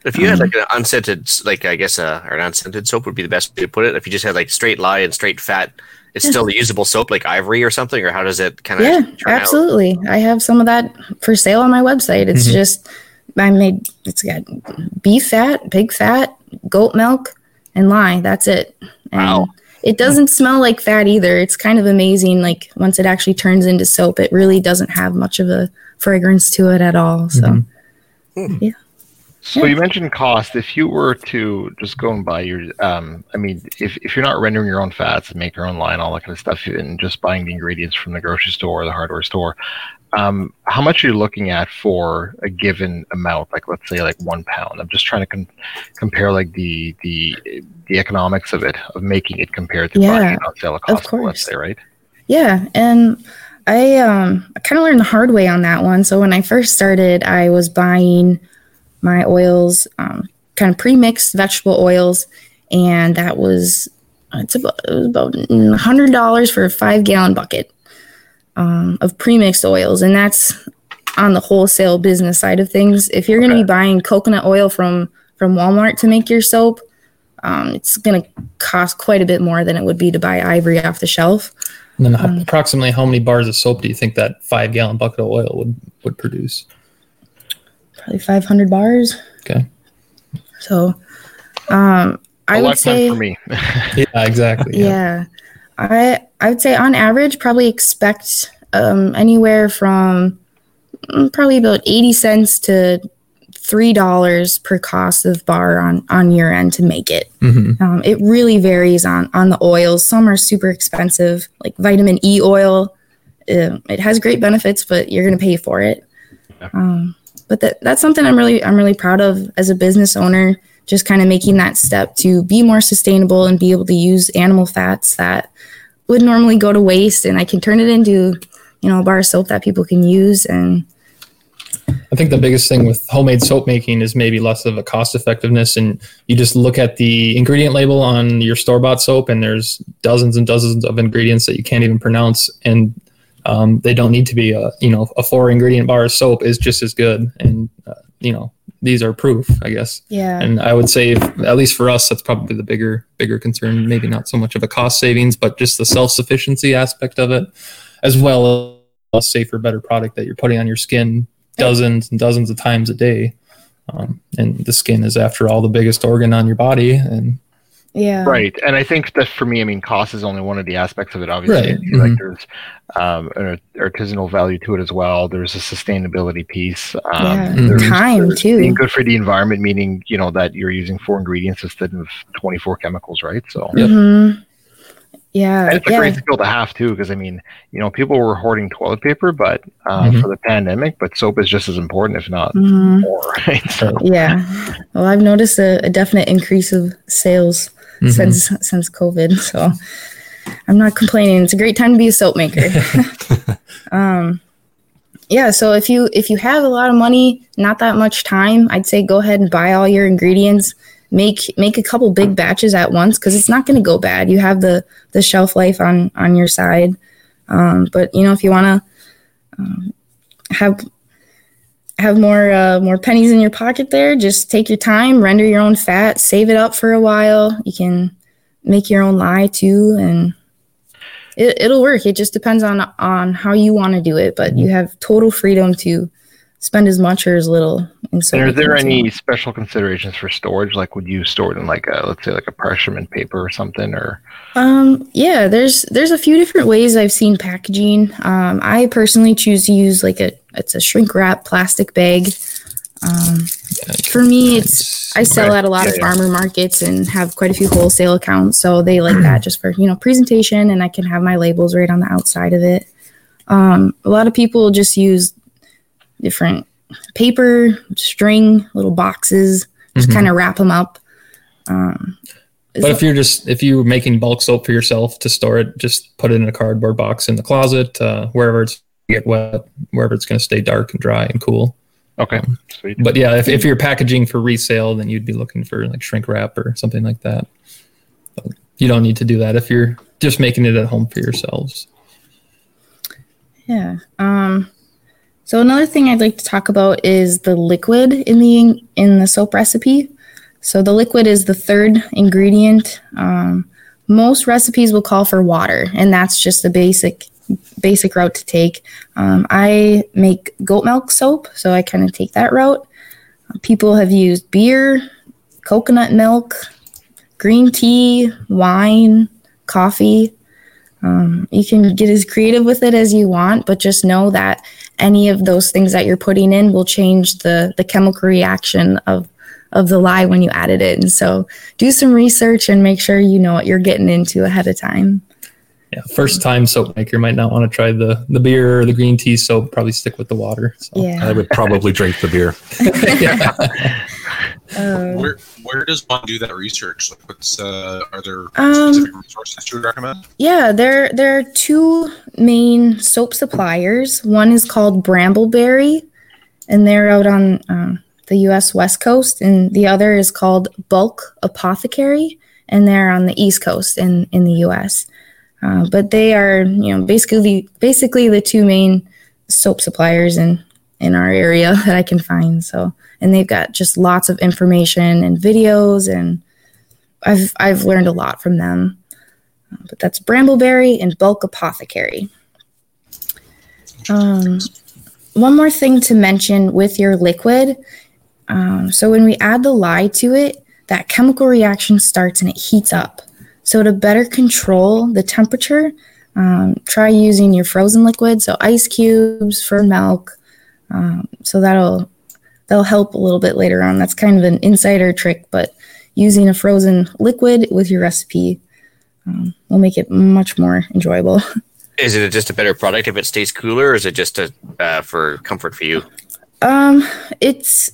if you had like an unscented, like I guess uh, or an unscented soap would be the best way to put it. If you just had like straight lye and straight fat, it's Yeah. still usable soap like ivory or something, or how does it kind of Yeah, absolutely. I have some of that for sale on my website. It's Mhm. just I made it's got beef fat, pig fat, goat milk, and lye. That's it. And Wow. It doesn't smell like fat either. It's kind of amazing. Like once it actually turns into soap, it really doesn't have much of a fragrance to it at all. So Mhm. So you mentioned cost. If you were to just go and buy your, um, I mean, if, if you're not rendering your own fats and make your own line, all that kind of stuff, and just buying the ingredients from the grocery store or the hardware store, um, how much are you looking at for a given amount? Like let's say like one pound. I'm just trying to com- compare like the the the economics of it of making it compared to Yeah, buying it on sale at of Costco. Let's say right. Yeah, and I um I kind of learned the hard way on that one. So when I first started, I was buying my oils, um, kind of pre-mixed vegetable oils, and that was it's about it was about hundred dollars for a five gallon bucket um, of pre-mixed oils, and that's on the wholesale business side of things. If you're going to be buying coconut oil from from Walmart to make your soap, um, it's going to cost quite a bit more than it would be to buy ivory off the shelf. And then Um, approximately how many bars of soap do you think that five gallon bucket of oil would would produce? Probably 500 bars. Okay. So, um, I a would lifetime say, for me. <laughs> Yeah, exactly. yeah, yeah. I I would say on average probably expect um, anywhere from mm, probably about 80 cents to three dollars per cost of bar on on your end to make it. hmm Um, it really varies on on the oils. Some are super expensive, like vitamin E oil. Uh, it has great benefits, but you're going to pay for it. Yeah. Um, but that, that's something I'm really I'm really proud of as a business owner just kind of making that step to be more sustainable and be able to use animal fats that would normally go to waste and I can turn it into, you know, a bar of soap that people can use and I think the biggest thing with homemade soap making is maybe less of a cost effectiveness. And you just look at the ingredient label on your store bought soap, and there's dozens and dozens of ingredients that you can't even pronounce. And um, they don't need to be a, you know, a four ingredient bar of soap is just as good. And, uh, you know, these are proof, I guess. yeah. And I would say, if- at least for us, that's probably the bigger, bigger concern. Maybe not so much of a cost savings, but just the self sufficiency aspect of it, as well as a safer, better product that you're putting on your skin dozens and dozens of times a day. Um, and the skin is, after all, the biggest organ on your body. And yeah. Right, and I think that for me, I mean, cost is only one of the aspects of it. Obviously, Right, like mhm. there's um, an artisanal value to it as well. There's a sustainability piece. Um, Yeah, there's- time, there's too. Being good for the environment, meaning you know that you're using four ingredients instead of 24 chemicals, right? So. Yep. Mhm. Yeah. And it's a yeah. great skill to have too, because I mean, you know, people were hoarding toilet paper, but uh, Mhm. for the pandemic, but soap is just as important, if not Mhm. more, <laughs> right? So, Yeah. Well, I've noticed a, a definite increase of sales Mhm. since since COVID. So I'm not complaining. It's a great time to be a soap maker. <laughs> <laughs> um, yeah. So if you if you have a lot of money, not that much time, I'd say go ahead and buy all your ingredients. Make make a couple big batches at once because it's not going to go bad. You have the the shelf life on on your side. Um, but you know if you want to um, have have more uh, more pennies in your pocket there. Just take your time render your own fat save it up for a while. You can make your own lye too and it, it'll work. It just depends on on how you want to do it but you have total freedom to spend as much or as little in and are there any special considerations for storage? Like, would you store it in like a, let's say, like a parchment paper or something, or Um, yeah, there's there's a few different ways I've seen packaging. Um, I personally choose to use like a it's a shrink wrap plastic bag. Um, for me, it's I sell at a lot Yeah, of yeah. farmer markets and have quite a few wholesale accounts, so they like that just for you know presentation, and I can have my labels right on the outside of it. Um, a lot of people just use different paper, string, little boxes, just Mhm. kind of wrap them up. Um, But if you're just if you're making bulk soap for yourself to store it, just put it in a cardboard box in the closet, uh, wherever it's get wet, wherever it's going to stay dark and dry and cool. okay, sweet. But yeah, if, if you're packaging for resale, then you'd be looking for like shrink wrap or something like that. But you don't need to do that if you're just making it at home for yourselves. Yeah. Um, so another thing I'd like to talk about is the liquid in the in the soap recipe. So the liquid is the third ingredient. Um, most recipes will call for water, and that's just the basic basic route to take. Um, I make goat milk soap, so I kind of take that route. People have used beer, coconut milk, green tea, wine, coffee. Um, you can get as creative with it as you want, but just know that any of those things that you're putting in will change the the chemical reaction of of the lye when you added it. And so, do some research and make sure you know what you're getting into ahead of time. Yeah, first time soap maker might not want to try the the beer or the green tea soap. Probably stick with the water. So. I would probably drink the beer. <laughs> Uh, Where where does one do that research? Like, what's uh, are there Um, specific resources you would recommend? Yeah, there there are two main soap suppliers. One is called Brambleberry, and they're out on um, the U.S. West Coast, and the other is called Bulk Apothecary, and they're on the East Coast in in the U.S. Uh, but they are, you know, basically basically the two main soap suppliers in in our area <laughs> that I can find. So, and they've got just lots of information and videos, and I've I've learned a lot from them but that's Brambleberry and Bulk Apothecary. Um, one more thing to mention with your liquid. Um, so when we add the lye to it, that chemical reaction starts and it heats up. So to better control the temperature, um, try using your frozen liquid, so ice cubes for milk. Um, so that'll that'll help a little bit later on. That's kind of an insider trick, but using a frozen liquid with your recipe um, will make it much more enjoyable. <laughs> Is it just a better product if it stays cooler, or is it just a uh, for comfort for you? Um, it's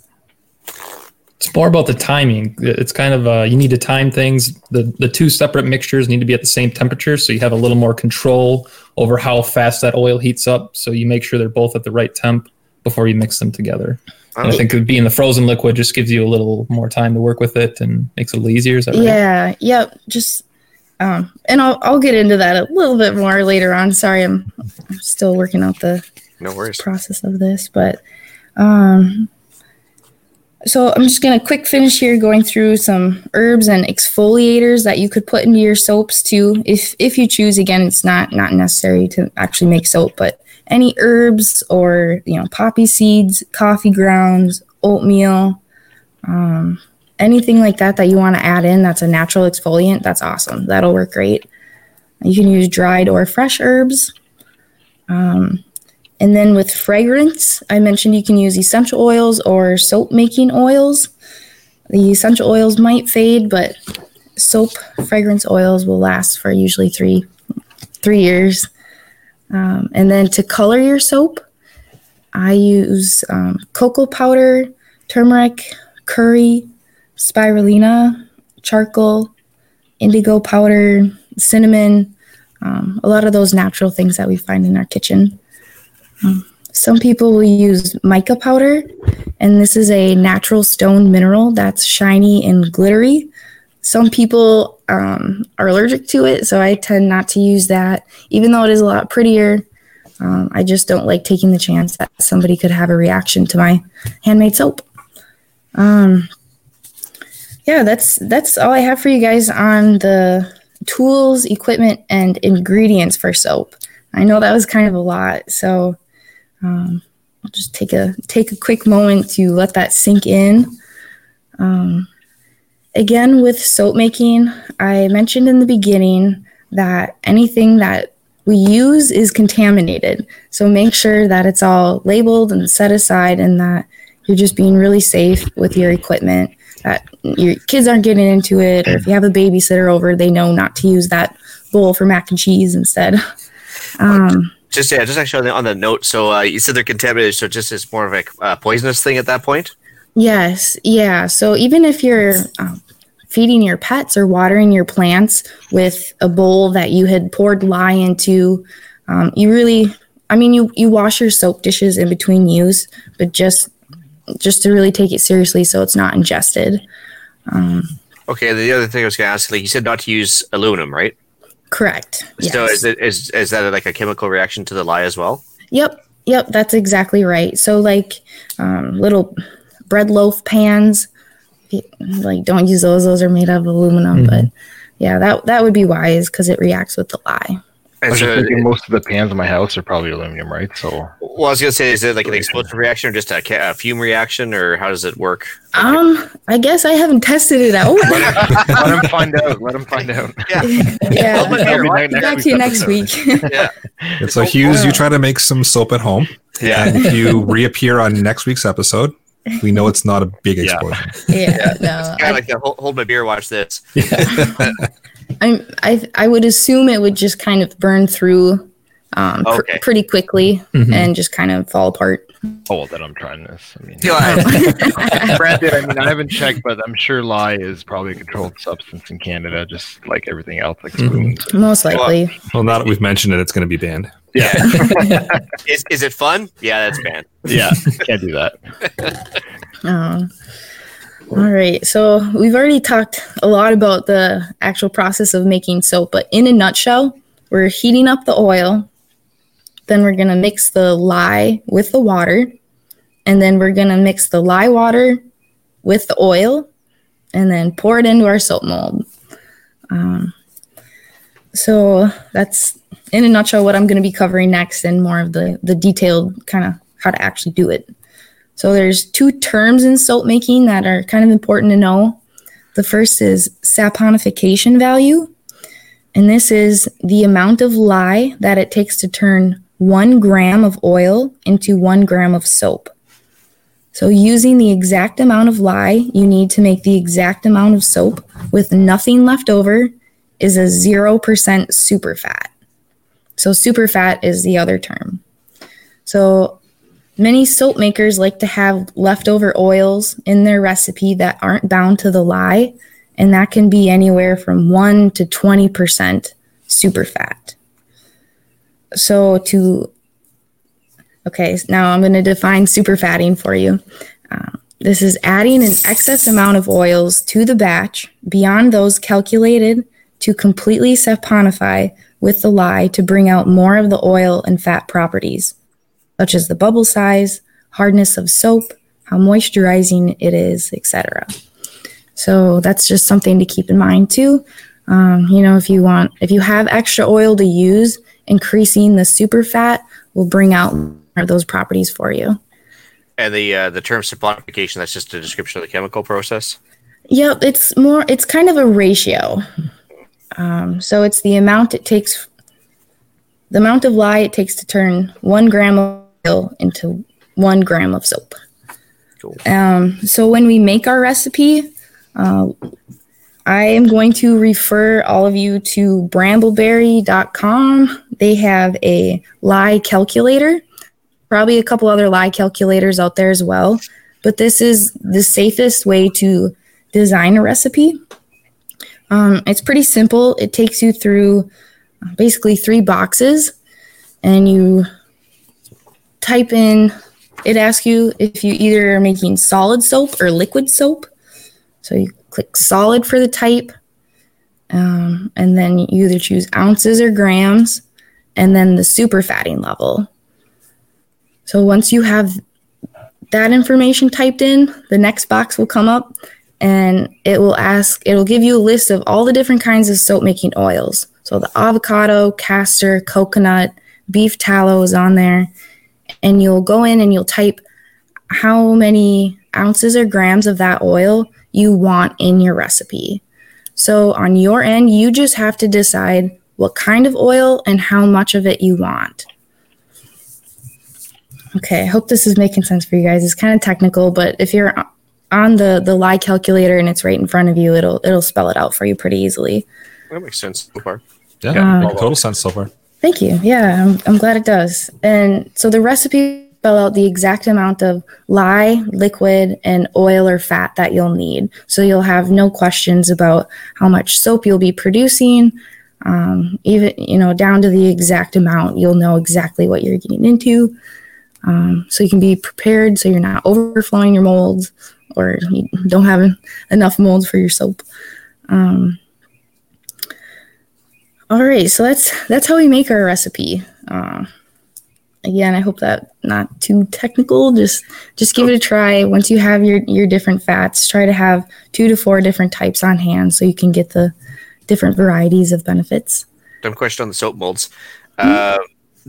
It's more about the timing. It's kind of uh, you need to time things. The the two separate mixtures need to be at the same temperature, so you have a little more control over how fast that oil heats up. So you make sure they're both at the right temp before you mix them together. And I think it being the frozen liquid just gives you a little more time to work with it and makes it a little easier. Is that right? Yeah, yep. Just um, and I'll I'll get into that a little bit more later on. Sorry, I'm, I'm still working out the No worries. process of this, but um, so I'm just gonna quick finish here, going through some herbs and exfoliators that you could put into your soaps too, if if you choose. Again, it's not not necessary to actually make soap, but any herbs or you know poppy seeds, coffee grounds, oatmeal, um, anything like that that you want to add in that's a natural exfoliant. That's awesome. That'll work great. You can use dried or fresh herbs. Um, and then with fragrance, I mentioned you can use essential oils or soap making oils. The essential oils might fade, but soap fragrance oils will last for usually three three years. Um, and then to color your soap, I use um, cocoa powder, turmeric, curry, spirulina, charcoal, indigo powder, cinnamon, um, a lot of those natural things that we find in our kitchen. Um, some people will use mica powder, and this is a natural stone mineral that's shiny and glittery. Some people um, are allergic to it, so I tend not to use that, even though it is a lot prettier. Um, I just don't like taking the chance that somebody could have a reaction to my handmade soap. Um, yeah, that's that's all I have for you guys on the tools, equipment, and ingredients for soap. I know that was kind of a lot, so um, I'll just take a take a quick moment to let that sink in. Um, again, with soap making, I mentioned in the beginning that anything that we use is contaminated. So make sure that it's all labeled and set aside, and that you're just being really safe with your equipment. That your kids aren't getting into it, or if you have a babysitter over, they know not to use that bowl for mac and cheese instead. Um, Just yeah, just actually on the, on the note. So uh, you said they're contaminated, so just it's more of a uh, poisonous thing at that point. Yes, yeah. So even if you're um, feeding your pets or watering your plants with a bowl that you had poured lye into, um, you really, I mean, you you wash your soap dishes in between use, but just just to really take it seriously, so it's not ingested. Um, Okay. The other thing I was going to ask, like you said, not to use aluminum, right? correct. So yes. is it is is that like a chemical reaction to the lye as well? Yep, yep, that's exactly right. So like um, little bread loaf pans, like don't use those. Those are made out of aluminum, but yeah, that that would be wise because it reacts with the lye. I was so, just thinking most of the pans in my house are probably aluminum, right? So well, I was going to say, is it like an explosive reaction or just a, ca- a fume reaction, or how does it work? Um, I guess I haven't tested it out. let him find out. Let him find out. Yeah. <laughs> yeah, Well, but That'll be back to you next week. <laughs> yeah. So Hughes, you try to make some soap at home, Yeah. and if you reappear on next week's episode, we know it's not a big Yeah. explosion. yeah, no, Kind of like the hold, hold my beer, watch this. <laughs> I'm, I I would assume it would just kind of burn through um, pr- Okay. pretty quickly Mhm. and just kind of fall apart. Oh, well, then I'm trying this. I mean, You know, I- granted, I mean, I haven't checked, but I'm sure lye is probably a controlled substance in Canada, just like everything else, like Mhm. Most likely. Well, now that we've mentioned it, it's going to be banned. Yeah, <laughs> is, is it fun? Yeah, that's banned. yeah, can't do that. <laughs> Oh. All right. So we've already talked a lot about the actual process of making soap, but in a nutshell, we're heating up the oil. Then we're going to mix the lye with the water. And then we're going to mix the lye water with the oil and then pour it into our soap mold. Um, so that's in a nutshell what I'm going to be covering next and more of the, the detailed kind of how to actually do it. So there's two terms in soap making that are kind of important to know. The first is saponification value, and this is the amount of lye that it takes to turn one gram of oil into one gram of soap. So using the exact amount of lye you need to make the exact amount of soap with nothing left over is a 0% superfat. So super fat is the other term. So many soap makers like to have leftover oils in their recipe that aren't bound to the lye, and that can be anywhere from 1 to 20% super fat. So, to okay, now I'm going to define super fatting for you. Uh, this is adding an excess amount of oils to the batch beyond those calculated to completely saponify with the lye to bring out more of the oil and fat properties, such as the bubble size, hardness of soap, how moisturizing it is, etc. So that's just something to keep in mind too. Um, you know, if you want, if you have extra oil to use, increasing the super fat will bring out those properties for you. And the uh, the term saponification that's just a description of the chemical process. Yep, it's more. It's kind of a ratio. Um, so it's the amount it takes, the amount of lye it takes to turn one gram of oil into one gram of soap. Cool. Um, so when we make our recipe, uh, I am going to refer all of you to brambleberry.com. They have a lye calculator, probably a couple other lye calculators out there as well. But this is the safest way to design a recipe. Um, it's pretty simple. It takes you through basically three boxes, and you type in. It asks you if you either are making solid soap or liquid soap. So you click solid for the type, um, and then you either choose ounces or grams, and then the super fatting level. So once you have that information typed in, the next box will come up and it will ask, it'll give you a list of all the different kinds of soap making oils. So the avocado, castor, coconut, beef tallow is on there. And you'll go in and you'll type how many ounces or grams of that oil you want in your recipe. So on your end, you just have to decide what kind of oil and how much of it you want. Okay, I hope this is making sense for you guys. It's kind of technical, but if you're on the the lye calculator and it's right in front of you, it'll it'll spell it out for you pretty easily. That makes sense so far. Yeah, make total sense so far. Thank you. Yeah, I'm, I'm glad it does. And so the recipe spell out the exact amount of lye, liquid, and oil or fat that you'll need. So you'll have no questions about how much soap you'll be producing. Um, even you know down to the exact amount, you'll know exactly what you're getting into. Um, so you can be prepared, so you're not overflowing your molds or you don't have enough molds for your soap. Um, all right, so that's that's how we make our recipe. Uh, again, I hope that not too technical. Just just give it a try. Once you have your your different fats, try to have two to four different types on hand so you can get the different varieties of benefits. Dumb question on the soap molds. Uh,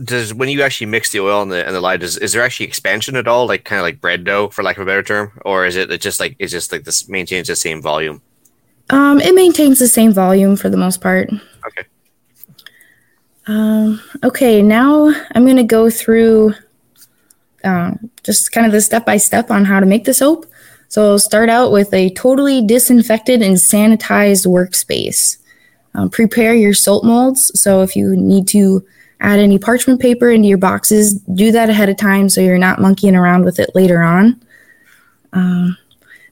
does when you actually mix the oil and the and the lye, does is there actually expansion at all, like kind of like bread dough, for lack of a better term, or is it just like it's just like this maintains the same volume? Um, it maintains the same volume for the most part. Okay. Um, okay, now I'm going to go through um, just kind of the step by step on how to make the soap. So I'll start out with a totally disinfected and sanitized workspace. Um, prepare your soap molds. So if you need to add any parchment paper into your boxes, do that ahead of time so you're not monkeying around with it later on. Um,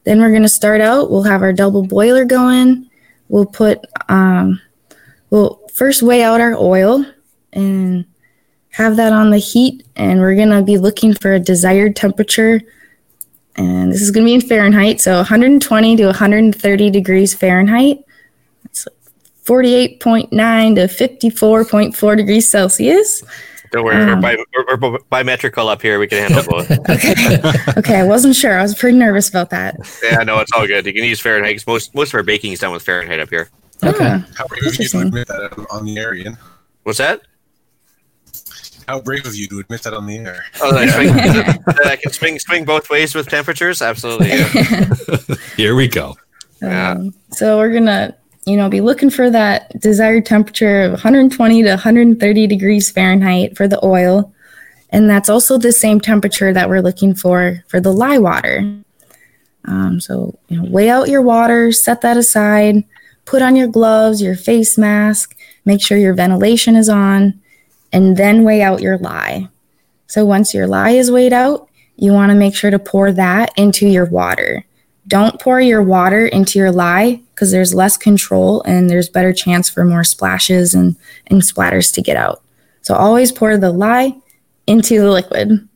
then we're going to start out. We'll have our double boiler going. We'll put, um, we'll first weigh out our oil and have that on the heat. And we're going to be looking for a desired temperature. And this is going to be in Fahrenheit. So 120 to 130 degrees Fahrenheit. That's 48.9 to 54.4 degrees Celsius. Don't worry, Um. we're, bi- we're, we're bimmetrical up here. We can handle both. <laughs> Okay. okay. I wasn't sure. I was pretty nervous about that. yeah, no, it's all good. You can use Fahrenheit. 'cause Most most of our baking is done with Fahrenheit up here. Okay. Ah, How brave of you to admit that on the air, Ian? What's that? How brave of you to admit that on the air? Oh, that I, <laughs> swing, that I can swing swing both ways with temperatures. Absolutely. Yeah. <laughs> Here we go. Yeah. Um, so we're gonna, you know, be looking for that desired temperature of 120 to 130 degrees Fahrenheit for the oil, and that's also the same temperature that we're looking for for the lye water. Um, so you know, weigh out your water, set that aside, put on your gloves, your face mask, make sure your ventilation is on, and then weigh out your lye. So once your lye is weighed out, you want to make sure to pour that into your water. Don't pour your water into your lye because there's less control and there's better chance for more splashes and, and splatters to get out. So always pour the lye into the liquid.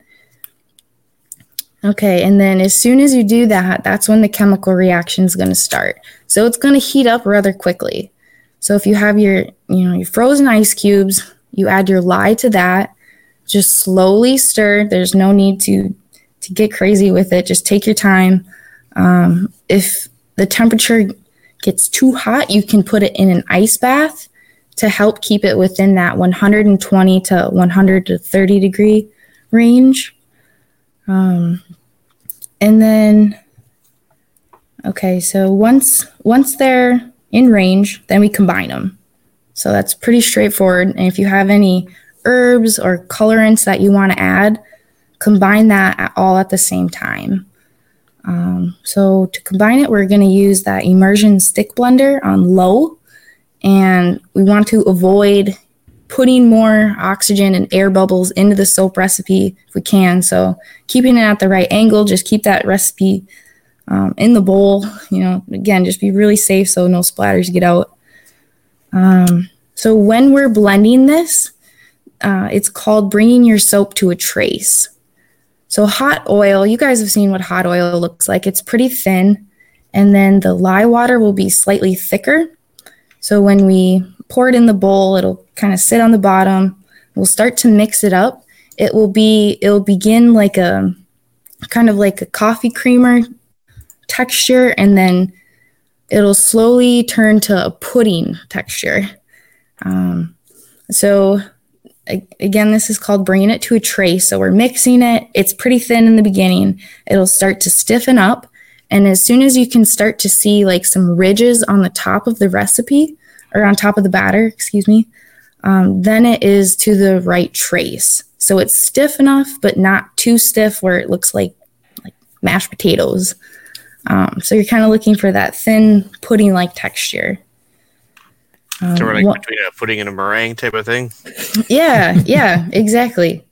Okay, and then as soon as you do that, that's when the chemical reaction is going to start. So it's going to heat up rather quickly. So if you have your, you know, your frozen ice cubes, you add your lye to that, just slowly stir. There's no need to to get crazy with it. Just take your time. Um, if the temperature gets too hot, you can put it in an ice bath to help keep it within that 120 to 130 degree range. Um, and then, okay, so once once they're in range, then we combine them. So that's pretty straightforward. And if you have any herbs or colorants that you want to add, combine that all at the same time. Um, so to combine it, we're going to use that immersion stick blender on low, and we want to avoid putting more oxygen and air bubbles into the soap recipe if we can. So keeping it at the right angle, just keep that recipe um, in the bowl. You know, again, just be really safe so no splatters get out. Um, so when we're blending this, uh, it's called bringing your soap to a trace. So hot oil, you guys have seen what hot oil looks like. It's pretty thin, and then the lye water will be slightly thicker. So when we pour it in the bowl, it'll kind of sit on the bottom. We'll start to mix it up. It will be it'll begin like a kind of like a coffee creamer texture and then it'll slowly turn to a pudding texture. Um, so again, this is called bringing it to a trace. So we're mixing it. It's pretty thin in the beginning. It'll start to stiffen up. And as soon as you can start to see like some ridges on the top of the recipe or on top of the batter, excuse me, um, then it is to the right trace. So it's stiff enough, but not too stiff where it looks like, like mashed potatoes. Um, so you're kind of looking for that thin pudding like texture. Um, so we're like what, between a pudding and a meringue type of thing. Yeah, <laughs> yeah, exactly.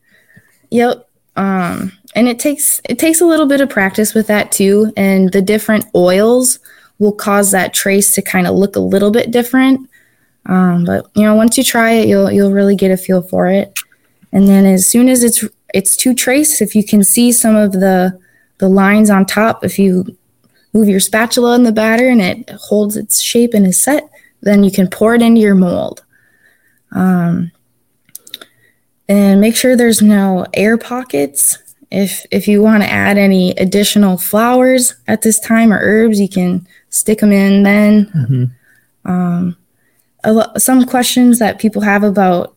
Yep. Um, and it takes it takes a little bit of practice with that too, and the different oils will cause that trace to kind of look a little bit different. Um, but you know, once you try it, you'll you'll really get a feel for it. And then as soon as it's it's too trace, if you can see some of the the lines on top, if you move your spatula in the batter and it holds its shape and is set, then you can pour it into your mold. Um, and make sure there's no air pockets. If if you want to add any additional flowers at this time or herbs, you can stick them in then. Mm-hmm. Um, lo- some questions that people have about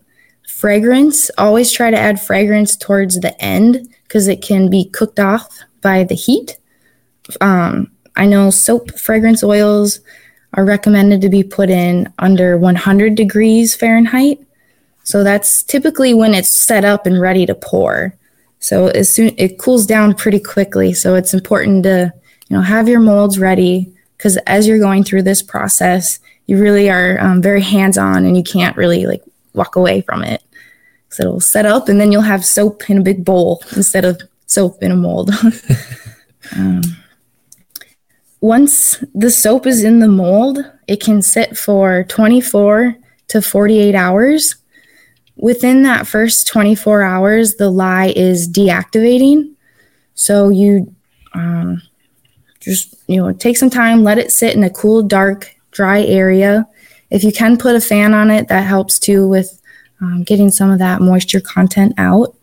fragrance always try to add fragrance towards the end because it can be cooked off by the heat. Um, I know soap fragrance oils are recommended to be put in under 100 degrees Fahrenheit. So that's typically when it's set up and ready to pour. So as soon it cools down pretty quickly. So it's important to you know have your molds ready because as you're going through this process, you really are um, very hands on and you can't really like walk away from it. So it'll set up and then you'll have soap in a big bowl instead of soap in a mold. <laughs> um, once the soap is in the mold, it can sit for 24 to 48 hours. Within that first 24 hours, the lye is deactivating. So you um, just, you know, take some time, let it sit in a cool, dark, dry area. If you can put a fan on it, that helps too with um, getting some of that moisture content out.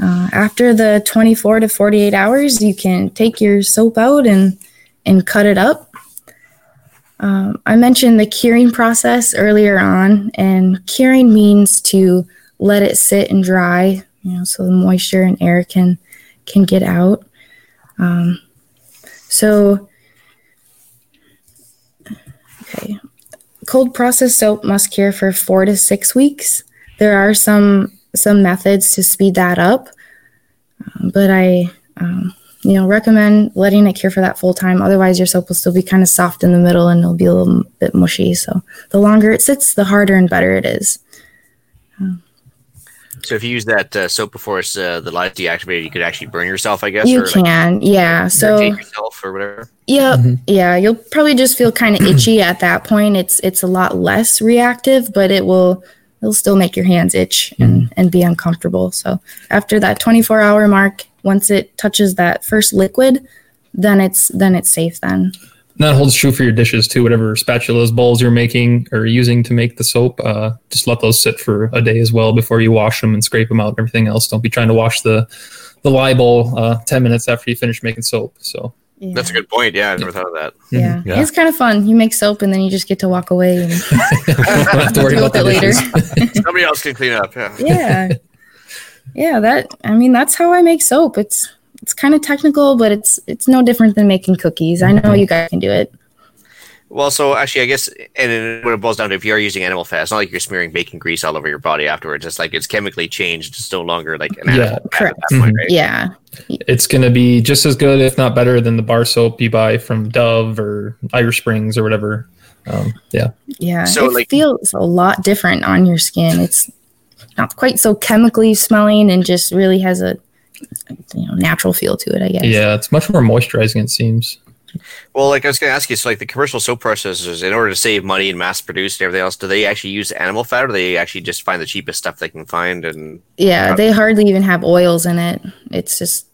Uh, after the 24 to 48 hours, you can take your soap out and and cut it up. Um, I mentioned the curing process earlier on, and curing means to let it sit and dry, you know, so the moisture and air can can get out. Um, so, okay, cold process soap must cure for four to six weeks. There are some some methods to speed that up, um, but I um, you know, recommend letting it cure for that full time. Otherwise, your soap will still be kind of soft in the middle and it'll be a little bit mushy. So the longer it sits, the harder and better it is. So if you use that uh, soap before it's uh, the light deactivated, you could actually burn yourself, I guess, You or like can, yeah. So yourself or whatever. yeah, Mhm. yeah, you'll probably just feel kind of <clears throat> itchy at that point. It's it's a lot less reactive, but it will it'll still make your hands itch and and be uncomfortable. So after that 24 hour mark, once it touches that first liquid, then it's then it's safe then. That holds true for your dishes too. Whatever spatulas, bowls you're making or using to make the soap, uh, just let those sit for a day as well before you wash them and scrape them out and everything else. Don't be trying to wash the the lye bowl uh, ten minutes after you finish making soap. So Yeah. That's a good point. Yeah, I never thought of that. yeah. Yeah. It's kind of fun. You make soap and then you just get to walk away and <laughs> have to worry about with it later. <laughs> <laughs> Somebody else can clean up. Yeah. yeah yeah that i mean that's how i make soap it's it's kind of technical but it's it's no different than making cookies i know you guys can do it Well, so actually, I guess, and then when it boils down to, if you are using animal fat, it's not like you're smearing bacon grease all over your body afterwards. It's like it's chemically changed. It's no longer like an Yeah, animal fat at correct. that point, right? yeah it's going to be just as good, if not better, than the bar soap you buy from Dove or Irish Springs or whatever. Um, yeah, yeah So, it like- feels a lot different on your skin it's not quite so chemically smelling and just really has a you know natural feel to it i guess yeah, it's much more moisturizing. It seems. Well, like I was going to ask you, so like the commercial soap processors, in order to save money and mass produce and everything else, do they actually use animal fat, or do they actually just find the cheapest stuff they can find? And yeah they hardly even have oils in it it's just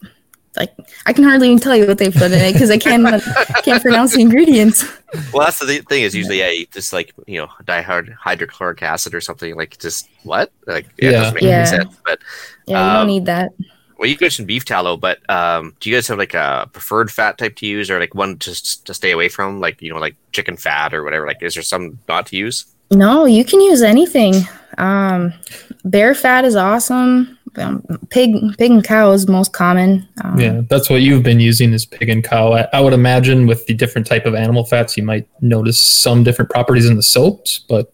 like i can hardly even tell you what they put in it because i can't <laughs> can't pronounce the ingredients well, that's the thing is usually yeah, just like you know dihard hydrochloric acid or something like just what like yeah, it Yeah. doesn't make Yeah. any sense. But yeah you Um, don't need that well, you mentioned beef tallow, but um, do you guys have like a preferred fat type to use, or like one just to stay away from, like you know, like chicken fat or whatever? Like, is there some not to use? No, you can use anything. Um, bear fat is awesome. Um, pig, pig and cow is most common. Um, Yeah, that's what you've been using is pig and cow. I, I would imagine with the different type of animal fats, you might notice some different properties in the soaps, but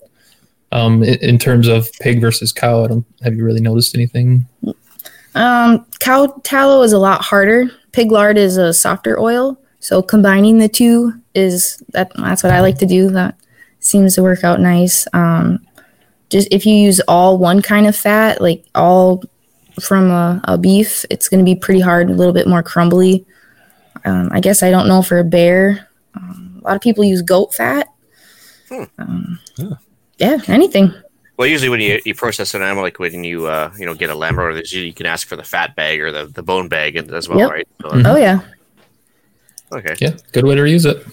um, in, in terms of pig versus cow, I don't have you really noticed anything. Um, cow tallow is a lot harder. Pig lard is a softer oil. So combining the two is that. That's what I like to do. That seems to work out nice. Um, just if you use all one kind of fat, like all from a, a beef, it's going to be pretty hard, a little bit more crumbly. Um, I guess I don't know for a bear. Um, a lot of people use goat fat. Hmm. Um, Yeah. yeah, anything. Well, usually when you, you process an animal, like when you uh, you know get a lamb or there's usually you can ask for the fat bag or the, the bone bag as well, Yep. right? So, Mhm. Oh yeah, Okay. Yeah, good way to reuse it.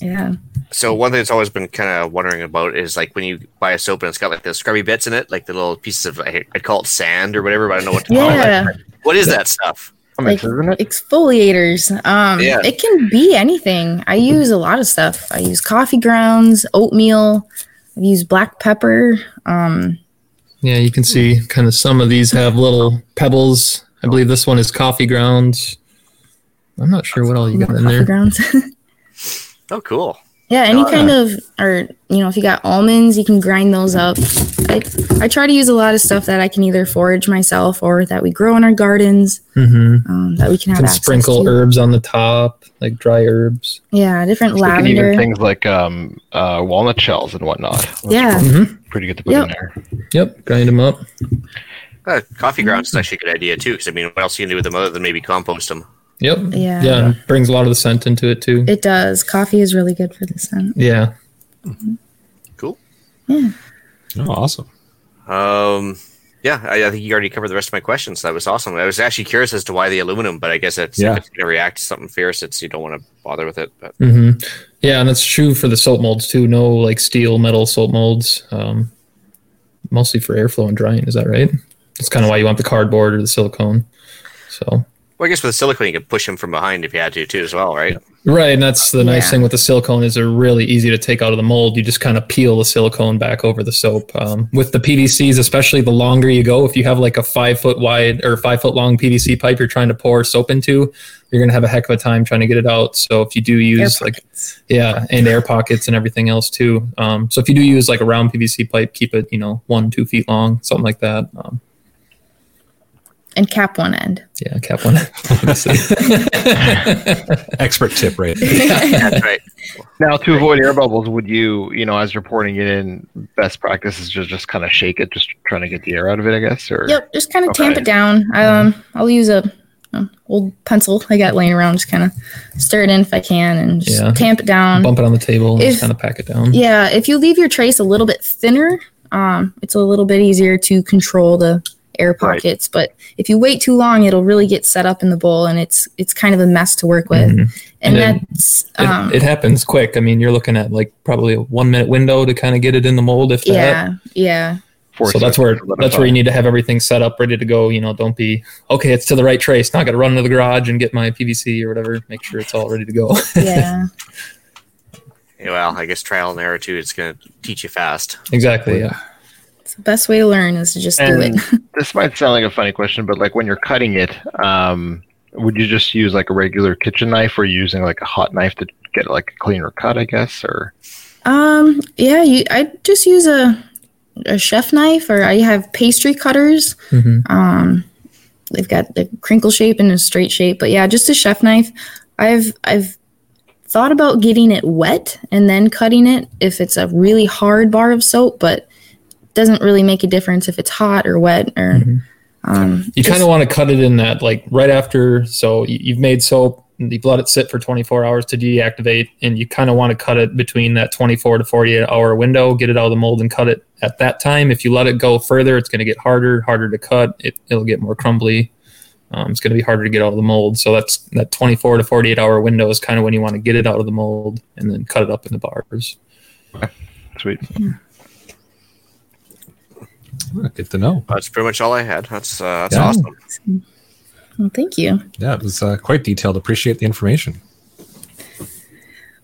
yeah. So one thing that's always been kind of wondering about is like when you buy a soap and it's got like the scrubby bits in it, like the little pieces of I- I'd call it sand or whatever, but I don't know what to call Yeah. it. What is that stuff? Like- exfoliators um Yeah. it can be anything i use a lot of stuff i use coffee grounds oatmeal i use black pepper um Yeah, you can see kind of some of these have little pebbles. I believe this one is coffee grounds. I'm not sure what all you got in coffee there. grounds <laughs> Oh, cool. Yeah any Oh, kind of or you know if you got almonds you can grind those up I, I try to use a lot of stuff that i can either forage myself or that we grow in our gardens hmm um, that we can have Can access sprinkle to. herbs on the top, like dry herbs. yeah different Look at lavender even things like um, uh, walnut shells and whatnot. That's yeah hmm pretty good to put Yep. in there. Yep, grind them up. Uh, coffee grounds is actually a good idea too, because I mean, what else you can do with them other than maybe compost them? Yep. Yeah. Yeah, and brings a lot of the scent into it too. it does coffee is really good for the scent yeah. Cool. Yeah. Oh, awesome. Um, yeah, I, I think you already covered the rest of my questions. That was awesome. I was actually curious as to why the aluminum, but I guess it's Yeah. if it's going to react to something fierce, it's you don't want to bother with it. But hmm Yeah, and that's true for the soap molds too. No like steel, metal soap molds. Um, mostly for airflow and drying. Is that right? That's kind of why you want the cardboard or the silicone. So well, I guess with the silicone, you could push them from behind if you had to too, as well, right? right, and that's the nice Yeah. thing with the silicone is they're really easy to take out of the mold. You just kind of peel the silicone back over the soap. Um, with the PVCs, especially the longer you go, if you have like a five foot wide or five foot long PVC pipe you're trying to pour soap into, you're gonna have a heck of a time trying to get it out. So if you do Air use like pockets. Yeah, and air pockets and everything else too. Um, so if you do use like a round PVC pipe, keep it, you know, one, two feet long, something like that. Um, and cap one end yeah, cap one. <laughs> Expert tip, right? <laughs> That's right. Now, to avoid air bubbles, would you, you know, as you're pouring it in, best practice is just just kind of shake it, just trying to get the air out of it, I guess. Or Yep, just kind of tamp it down. Um, I'll use a, a old pencil I got laying around, just kind of stir it in if I can, and just Yeah. tamp it down. Bump it on the table and If- just kind of pack it down. Yeah, if you leave your trace a little bit thinner, um, it's a little bit easier to control the air Right. pockets. But if you wait too long, it'll really get set up in the bowl, and it's it's kind of a mess to work with. Mhm. And, And that's It, um, it happens quick. I mean, you're looking at like probably a one minute window to kind of get it in the mold, if that. yeah, yeah, So that's where to let it that's where you need to have everything set up, ready to go. You know, don't be okay. It's to the right trace. Now I got to run to the garage and get my PVC or whatever. Make sure it's all ready to go. yeah. <laughs> Yeah, well, I guess trial and error too. It's gonna teach you fast. exactly. Yeah. It's the best way to learn is to just do it. <laughs> this might sound like a funny question, but like when you're cutting it, um, would you just use like a regular kitchen knife, or using like a hot knife to get like a cleaner cut? I guess, or Um, yeah, you, I just use a a chef knife, or I have pastry cutters. hmm Um, they've got the crinkle shape and a straight shape, but yeah, just a chef knife. I've I've thought about getting it wet and then cutting it if it's a really hard bar of soap, but it doesn't really make a difference if it's hot or wet or. Mhm. Um, You kind of want to cut it in that like right after. So you- you've made soap. You've let it sit for 24 hours to deactivate, and you kind of want to cut it between that 24 to 48 hour window. Get it out of the mold and cut it at that time. If you let it go further, it's going to get harder, harder to cut. It, it'll get more crumbly. Um, it's going to be harder to get out of the mold. So that's that 24 to 48 hour window is kind of when you want to get it out of the mold and then cut it up into bars. sweet. Good to know. That's pretty much all I had. That's uh, that's Yeah. awesome. well, thank you. Yeah, it was uh, quite detailed. Appreciate the information.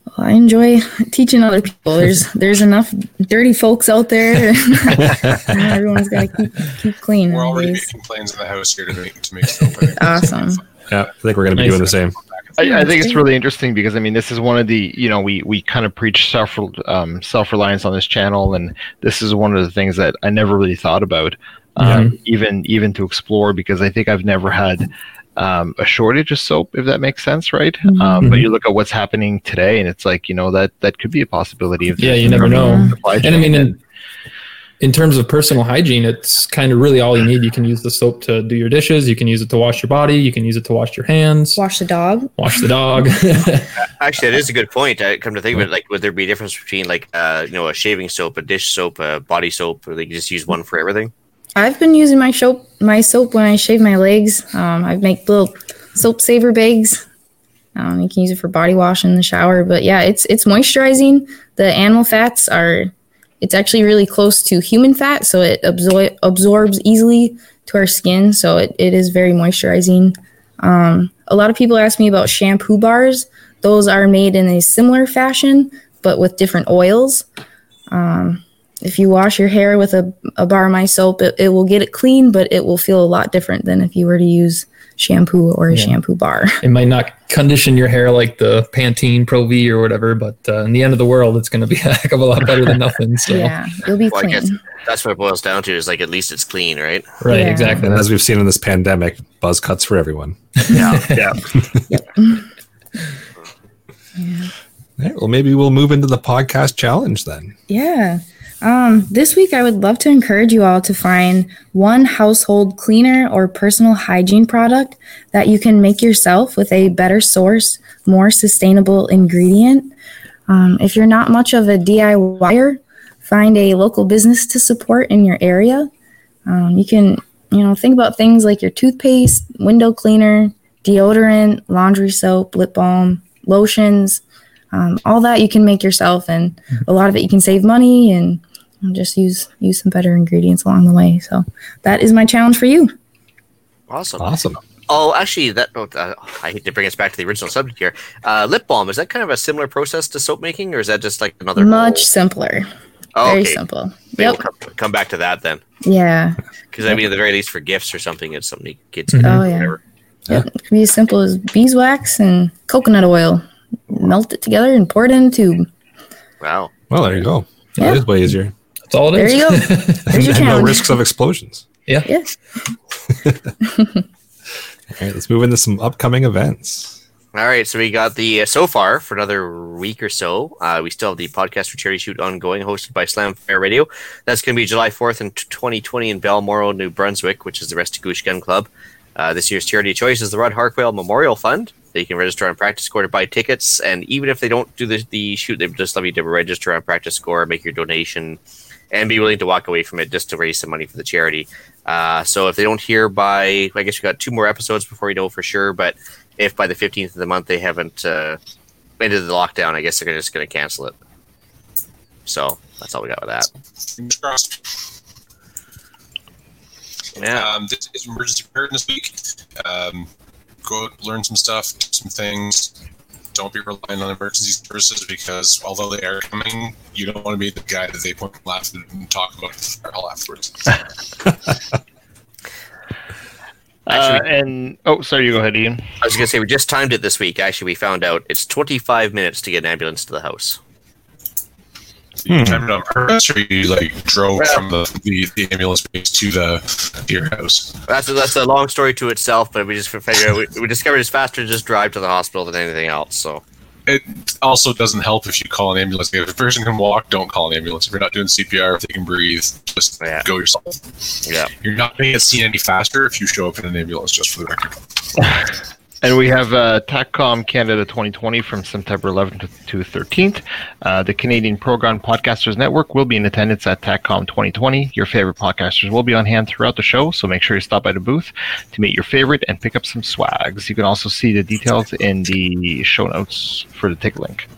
Well, I enjoy teaching other people. There's <laughs> there's enough dirty folks out there. <laughs> <laughs> Everyone's got to keep keep clean. We're already nowadays. making plans in the house here to make to make soap. Awesome. Yeah, I think we're going to be Nice. doing the same. I, I think it's really interesting because I mean this is one of the you know we we kind of preach self um, self reliance on this channel and this is one of the things that I never really thought about um, even even to explore because I think I've never had um, a shortage of soap if that makes sense right? Um, but you look at what's happening today and it's like you know that that could be a possibility of Yeah, you never know. supply And I mean, in, in terms of personal hygiene, it's kind of really all you need. You can use the soap to do your dishes. You can use it to wash your body. You can use it to wash your hands, Wash the dog. wash the dog. <laughs> Actually, that is a good point. I come to think of it, like, would there be a difference between like uh, you know a shaving soap, a dish soap, a body soap, or they just use one for everything? I've been using my soap my soap when I shave my legs. Um, I make little soap saver bags. Um, you can use it for body wash in the shower. But yeah, it's it's moisturizing. The animal fats are. It's actually really close to human fat, so it absor- absorbs easily to our skin. So it, it is very moisturizing. Um, a lot of people ask me about shampoo bars. Those are made in a similar fashion, but with different oils. Um, if you wash your hair with a, a bar of my soap, it, it will get it clean, but it will feel a lot different than if you were to use shampoo or a Yeah. shampoo bar. <laughs> it might not condition your hair like the Pantene Pro V or whatever, but uh, in the end of the world, it's going to be <laughs> a heck of a lot better than nothing. So, Yeah, you'll be Well, I guess clean. that's what it boils down to. Is like at least it's clean, right? right, Yeah. exactly. And as we've seen in this pandemic, buzz cuts for everyone. Yeah, <laughs> yeah. All right, well, maybe we'll move into the podcast challenge then. Yeah. Um, this week, I would love to encourage you all to find one household cleaner or personal hygiene product that you can make yourself with a better source, more sustainable ingredient. Um, if you're not much of a DIYer, find a local business to support in your area. Um, you can, you know, think about things like your toothpaste, window cleaner, deodorant, laundry soap, lip balm, lotions, um, all that you can make yourself, and a lot of it you can save money and just use use some better ingredients along the way. So that is my challenge for you. Awesome. Awesome. Oh, actually, that oh, uh, I hate to bring us back to the original subject here. Uh, lip balm is that kind of a similar process to soap making, or is that just like another Much simpler, Oh, very okay. simple. Maybe Yep. we'll come, come back to that then, Yeah. because I mean, at the very least, for gifts or something, it's something you- kids. Can Oh, do, yeah. whatever. Yep. It can be as simple as beeswax and coconut oil. Melt it together and pour it in a tube. Wow. Well, there you go. Yeah. That is way easier. That's all it There is. you go. <laughs> There's your and no risks of explosions. Yeah. Yes. <laughs> All right, let's move into some upcoming events. All right, so we got the uh, so far for another week or so. Uh, we still have the podcast for charity shoot ongoing, hosted by Slam Fire Radio. That's going to be July fourth in 2020 in Balmoral, New Brunswick, which is the Restigouche Gun Club. Uh, this year's charity choice is the Rod Harkwell Memorial Fund. They can register on PractiScore to buy tickets, and even if they don't do the, the shoot, they just love you to register on PractiScore, make your donation, and be willing to walk away from it just to raise some money for the charity. Uh, so if they don't hear by, I guess we got two more episodes before we know for sure, but if by the 15th of the month they haven't uh, ended the lockdown, I guess they're just going to cancel it. So that's all we got with that. Yeah. Um, this is emergency preparedness week. Um, go out, learn some stuff, do some things. Don't be relying on emergency services because although they are coming, you don't want to be the guy that they point and laugh at and talk about the fire hall afterwards. <laughs> Uh, and oh, sorry, you go ahead, Ian. I was going to say we just timed it this week. Actually, we found out it's 25 minutes to get an ambulance to the house. Hmm. You timed it on purpose, or you like drove from the, the, the ambulance base to the to your house. That's a, that's a long story to itself, but we just figured out, we, we discovered it's faster to just drive to the hospital than anything else. So It also doesn't help if you call an ambulance. If a person can walk, don't call an ambulance. If you're not doing CPR, if they can breathe, just Yeah. go yourself. yeah, You're not going to get seen any faster if you show up in an ambulance, just for the record. <laughs> And we have uh, TACCOM Canada 2020 from September 11th to 13th. Uh, the Canadian Program Podcasters Network will be in attendance at TACCOM 2020. Your favorite podcasters will be on hand throughout the show, so make sure you stop by the booth to meet your favorite and pick up some swags. You can also see the details in the show notes for the ticket link.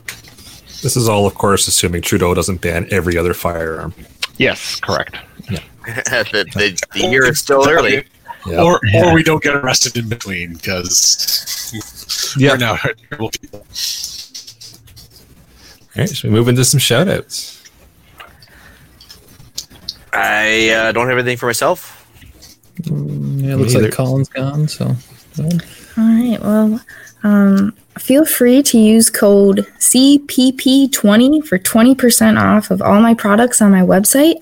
This is all, of course, assuming Trudeau doesn't ban every other firearm. Yes, correct. the, <laughs> the, the year is still early. Yeah. Or or we don't get arrested in between because Yeah. we're now <laughs> terrible people. All right, so we move into some shout outs. I uh, don't have anything for myself. Yeah, it looks Me like either. Colin's gone. So. All right. Well, um, feel free to use code CPP20 for 20% off of all my products on my website.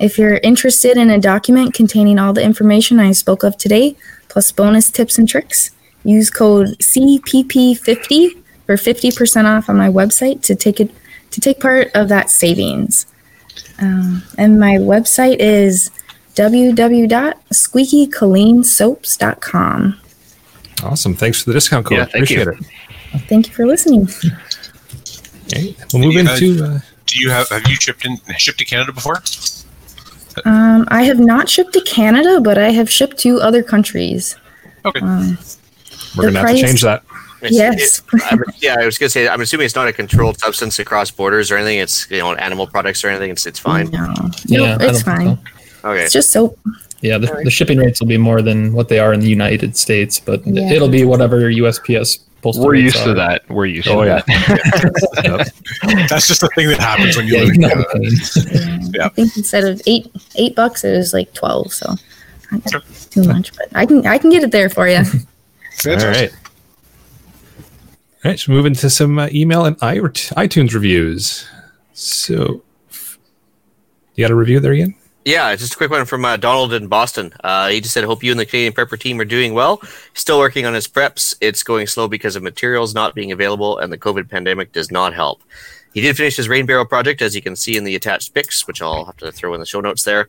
If you're interested in a document containing all the information I spoke of today, plus bonus tips and tricks, use code CPP50 for 50% off on my website to take it to take part of that savings. Um, and my website is www.squeakycolleensoaps.com. Awesome. Thanks for the discount code. Yeah, thank you. Appreciate it. Thank you for listening. Okay, we'll move You guys- into. Uh, Do you have have you shipped in shipped to Canada before? Um, I have not shipped to Canada, but I have shipped to other countries. Okay. Um, we're going to have to change that. It's- Yes. it- I'm- yeah, I was gonna say. I'm assuming it's not a controlled substance across borders or anything. It's you know animal products or anything. It's it's fine. no, Yeah, nope, it's fine. so. Okay. It's just soap. Yeah, the, the shipping rates will be more than what they are in the United States, but Yeah. it'll be whatever USPS postal We're rates used to that. We're used Oh, to yeah. that. <laughs> Yep. That's just the thing that happens when you Yeah, live in no Canada. Yeah. I think instead of eight eight bucks, it was like twelve. So that's too much, but I can I can get it there for you. <laughs> All Fantastic. right. All right, so move into some uh, email and i- iTunes reviews. So, you got a review there again? Yeah, just a quick one from uh, Donald in Boston. Uh, he just said, "Hope you and the Canadian Prepper team are doing well. Still working on his preps. It's going slow because of materials not being available, and the COVID pandemic does not help." He did finish his rain barrel project, as you can see in the attached pics, which I'll have to throw in the show notes there.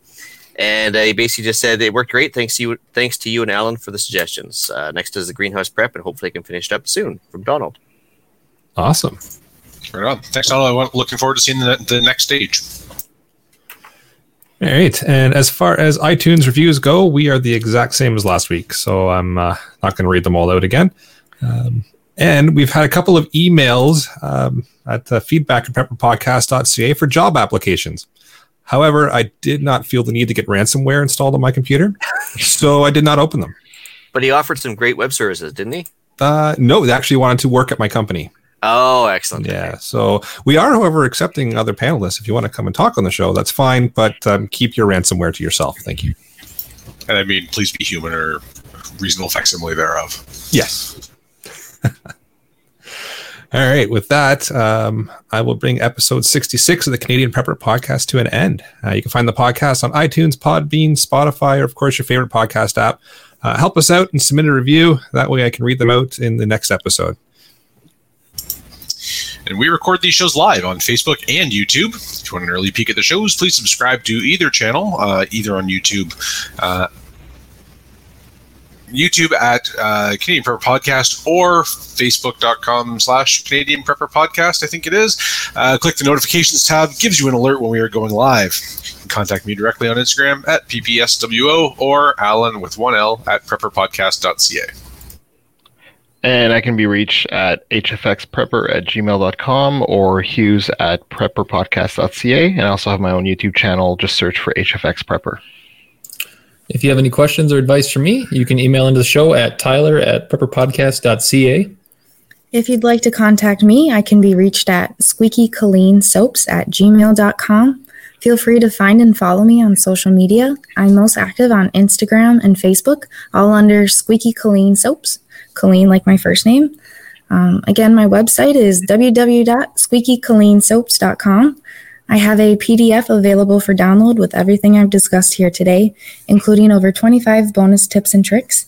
And uh, he basically just said it worked great. Thanks to you, thanks to you and Alan for the suggestions. Uh, next is the greenhouse prep, and hopefully, I can finish it up soon. From Donald. Awesome. Right on. Thanks, Donald. I want, looking forward to seeing the, the next stage. All right. And as far as iTunes reviews go, we are the exact same as last week. So I'm uh, not going to read them all out again. Um, and we've had a couple of emails um, at uh, feedback at prepperpodcast.ca for job applications. However, I did not feel the need to get ransomware installed on my computer. so I did not open them. But he offered some great web services, didn't he? Uh, no, they actually wanted to work at my company. Oh, excellent. Yeah. So we are, however, accepting other panelists. If you want to come and talk on the show, that's fine. But um, keep your ransomware to yourself. Thank you. And I mean, please be human or reasonable facsimile thereof. Yes. <laughs> All right. With that, um, I will bring episode 66 of the Canadian Prepper podcast to an end. Uh, you can find the podcast on iTunes, Podbean, Spotify, or, of course, your favorite podcast app. Uh, help us out and submit a review. That way I can read them out in the next episode. And we record these shows live on Facebook and YouTube. If you want an early peek at the shows, please subscribe to either channel, uh, either on YouTube. Uh, YouTube at uh, Canadian Prepper Podcast or Facebook.com slash Canadian Prepper Podcast, I think it is. Uh, click the notifications tab, gives you an alert when we are going live. Contact me directly on Instagram at PPSWO or Alan with one L at prepperpodcast.ca. And I can be reached at hfxprepper at gmail.com or hughes at prepperpodcast.ca. And I also have my own YouTube channel. Just search for HFX Prepper. If you have any questions or advice for me, you can email into the show at tyler at prepperpodcast.ca. If you'd like to contact me, I can be reached at squeakycolleensoaps at gmail.com. Feel free to find and follow me on social media. I'm most active on Instagram and Facebook, all under Squeaky Colleen Soaps. Colleen, like my first name. Um, again, my website is www.squeakycolleensoaps.com. I have a PDF available for download with everything I've discussed here today, including over 25 bonus tips and tricks.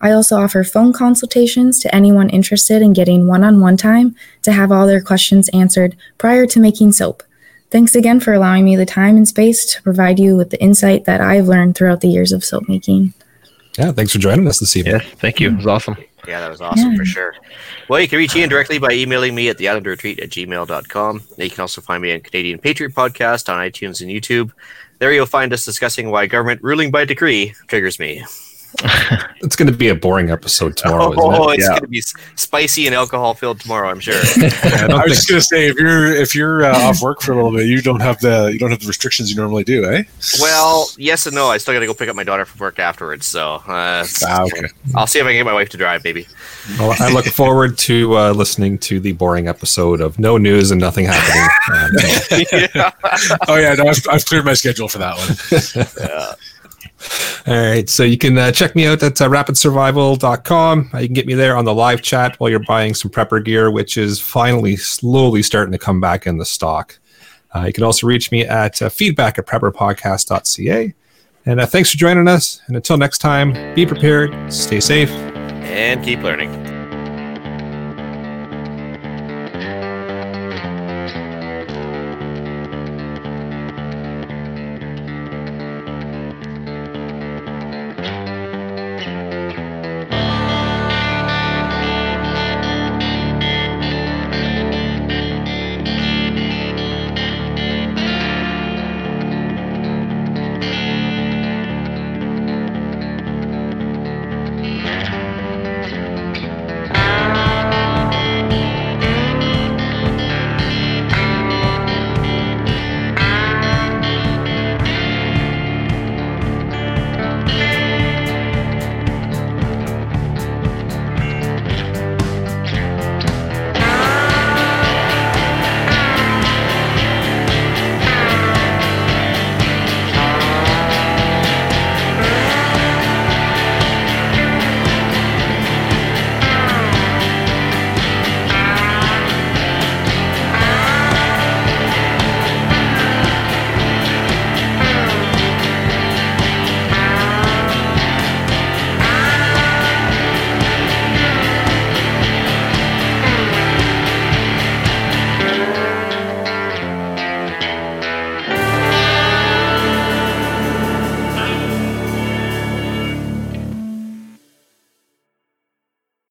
I also offer phone consultations to anyone interested in getting one on one time to have all their questions answered prior to making soap. Thanks again for allowing me the time and space to provide you with the insight that I've learned throughout the years of soap making. Yeah, thanks for joining us this evening. Yes, thank you. It was awesome. Yeah, that was awesome Yeah. for sure. Well, you can reach Ian directly by emailing me at theislandretreat at gmail.com. You can also find me on Canadian Patriot Podcast on iTunes and YouTube. There you'll find us discussing why government ruling by decree triggers me. It's going to be a boring episode tomorrow, isn't oh, it? it's Yeah. going to be spicy and alcohol filled tomorrow, I'm sure. <laughs> I I was think just gonna say if you're if you're uh, off work for a little bit, you don't have the you don't have the restrictions you normally do, eh? well, yes and no. I still got to go pick up my daughter from work afterwards. So uh, Ah, okay. I'll see if I can get my wife to drive, maybe. Well, I look <laughs> forward to uh, listening to the boring episode of no news and nothing happening. <laughs> Uh, Oh yeah, no, I've, I've cleared my schedule for that one. All right. So you can uh, check me out at uh, rapidsurvival.com. Uh, you can get me there on the live chat while you're buying some prepper gear, which is finally slowly starting to come back in the stock. Uh, you can also reach me at uh, feedback at prepperpodcast.ca. And uh, thanks for joining us. And until next time, be prepared, stay safe. And keep learning.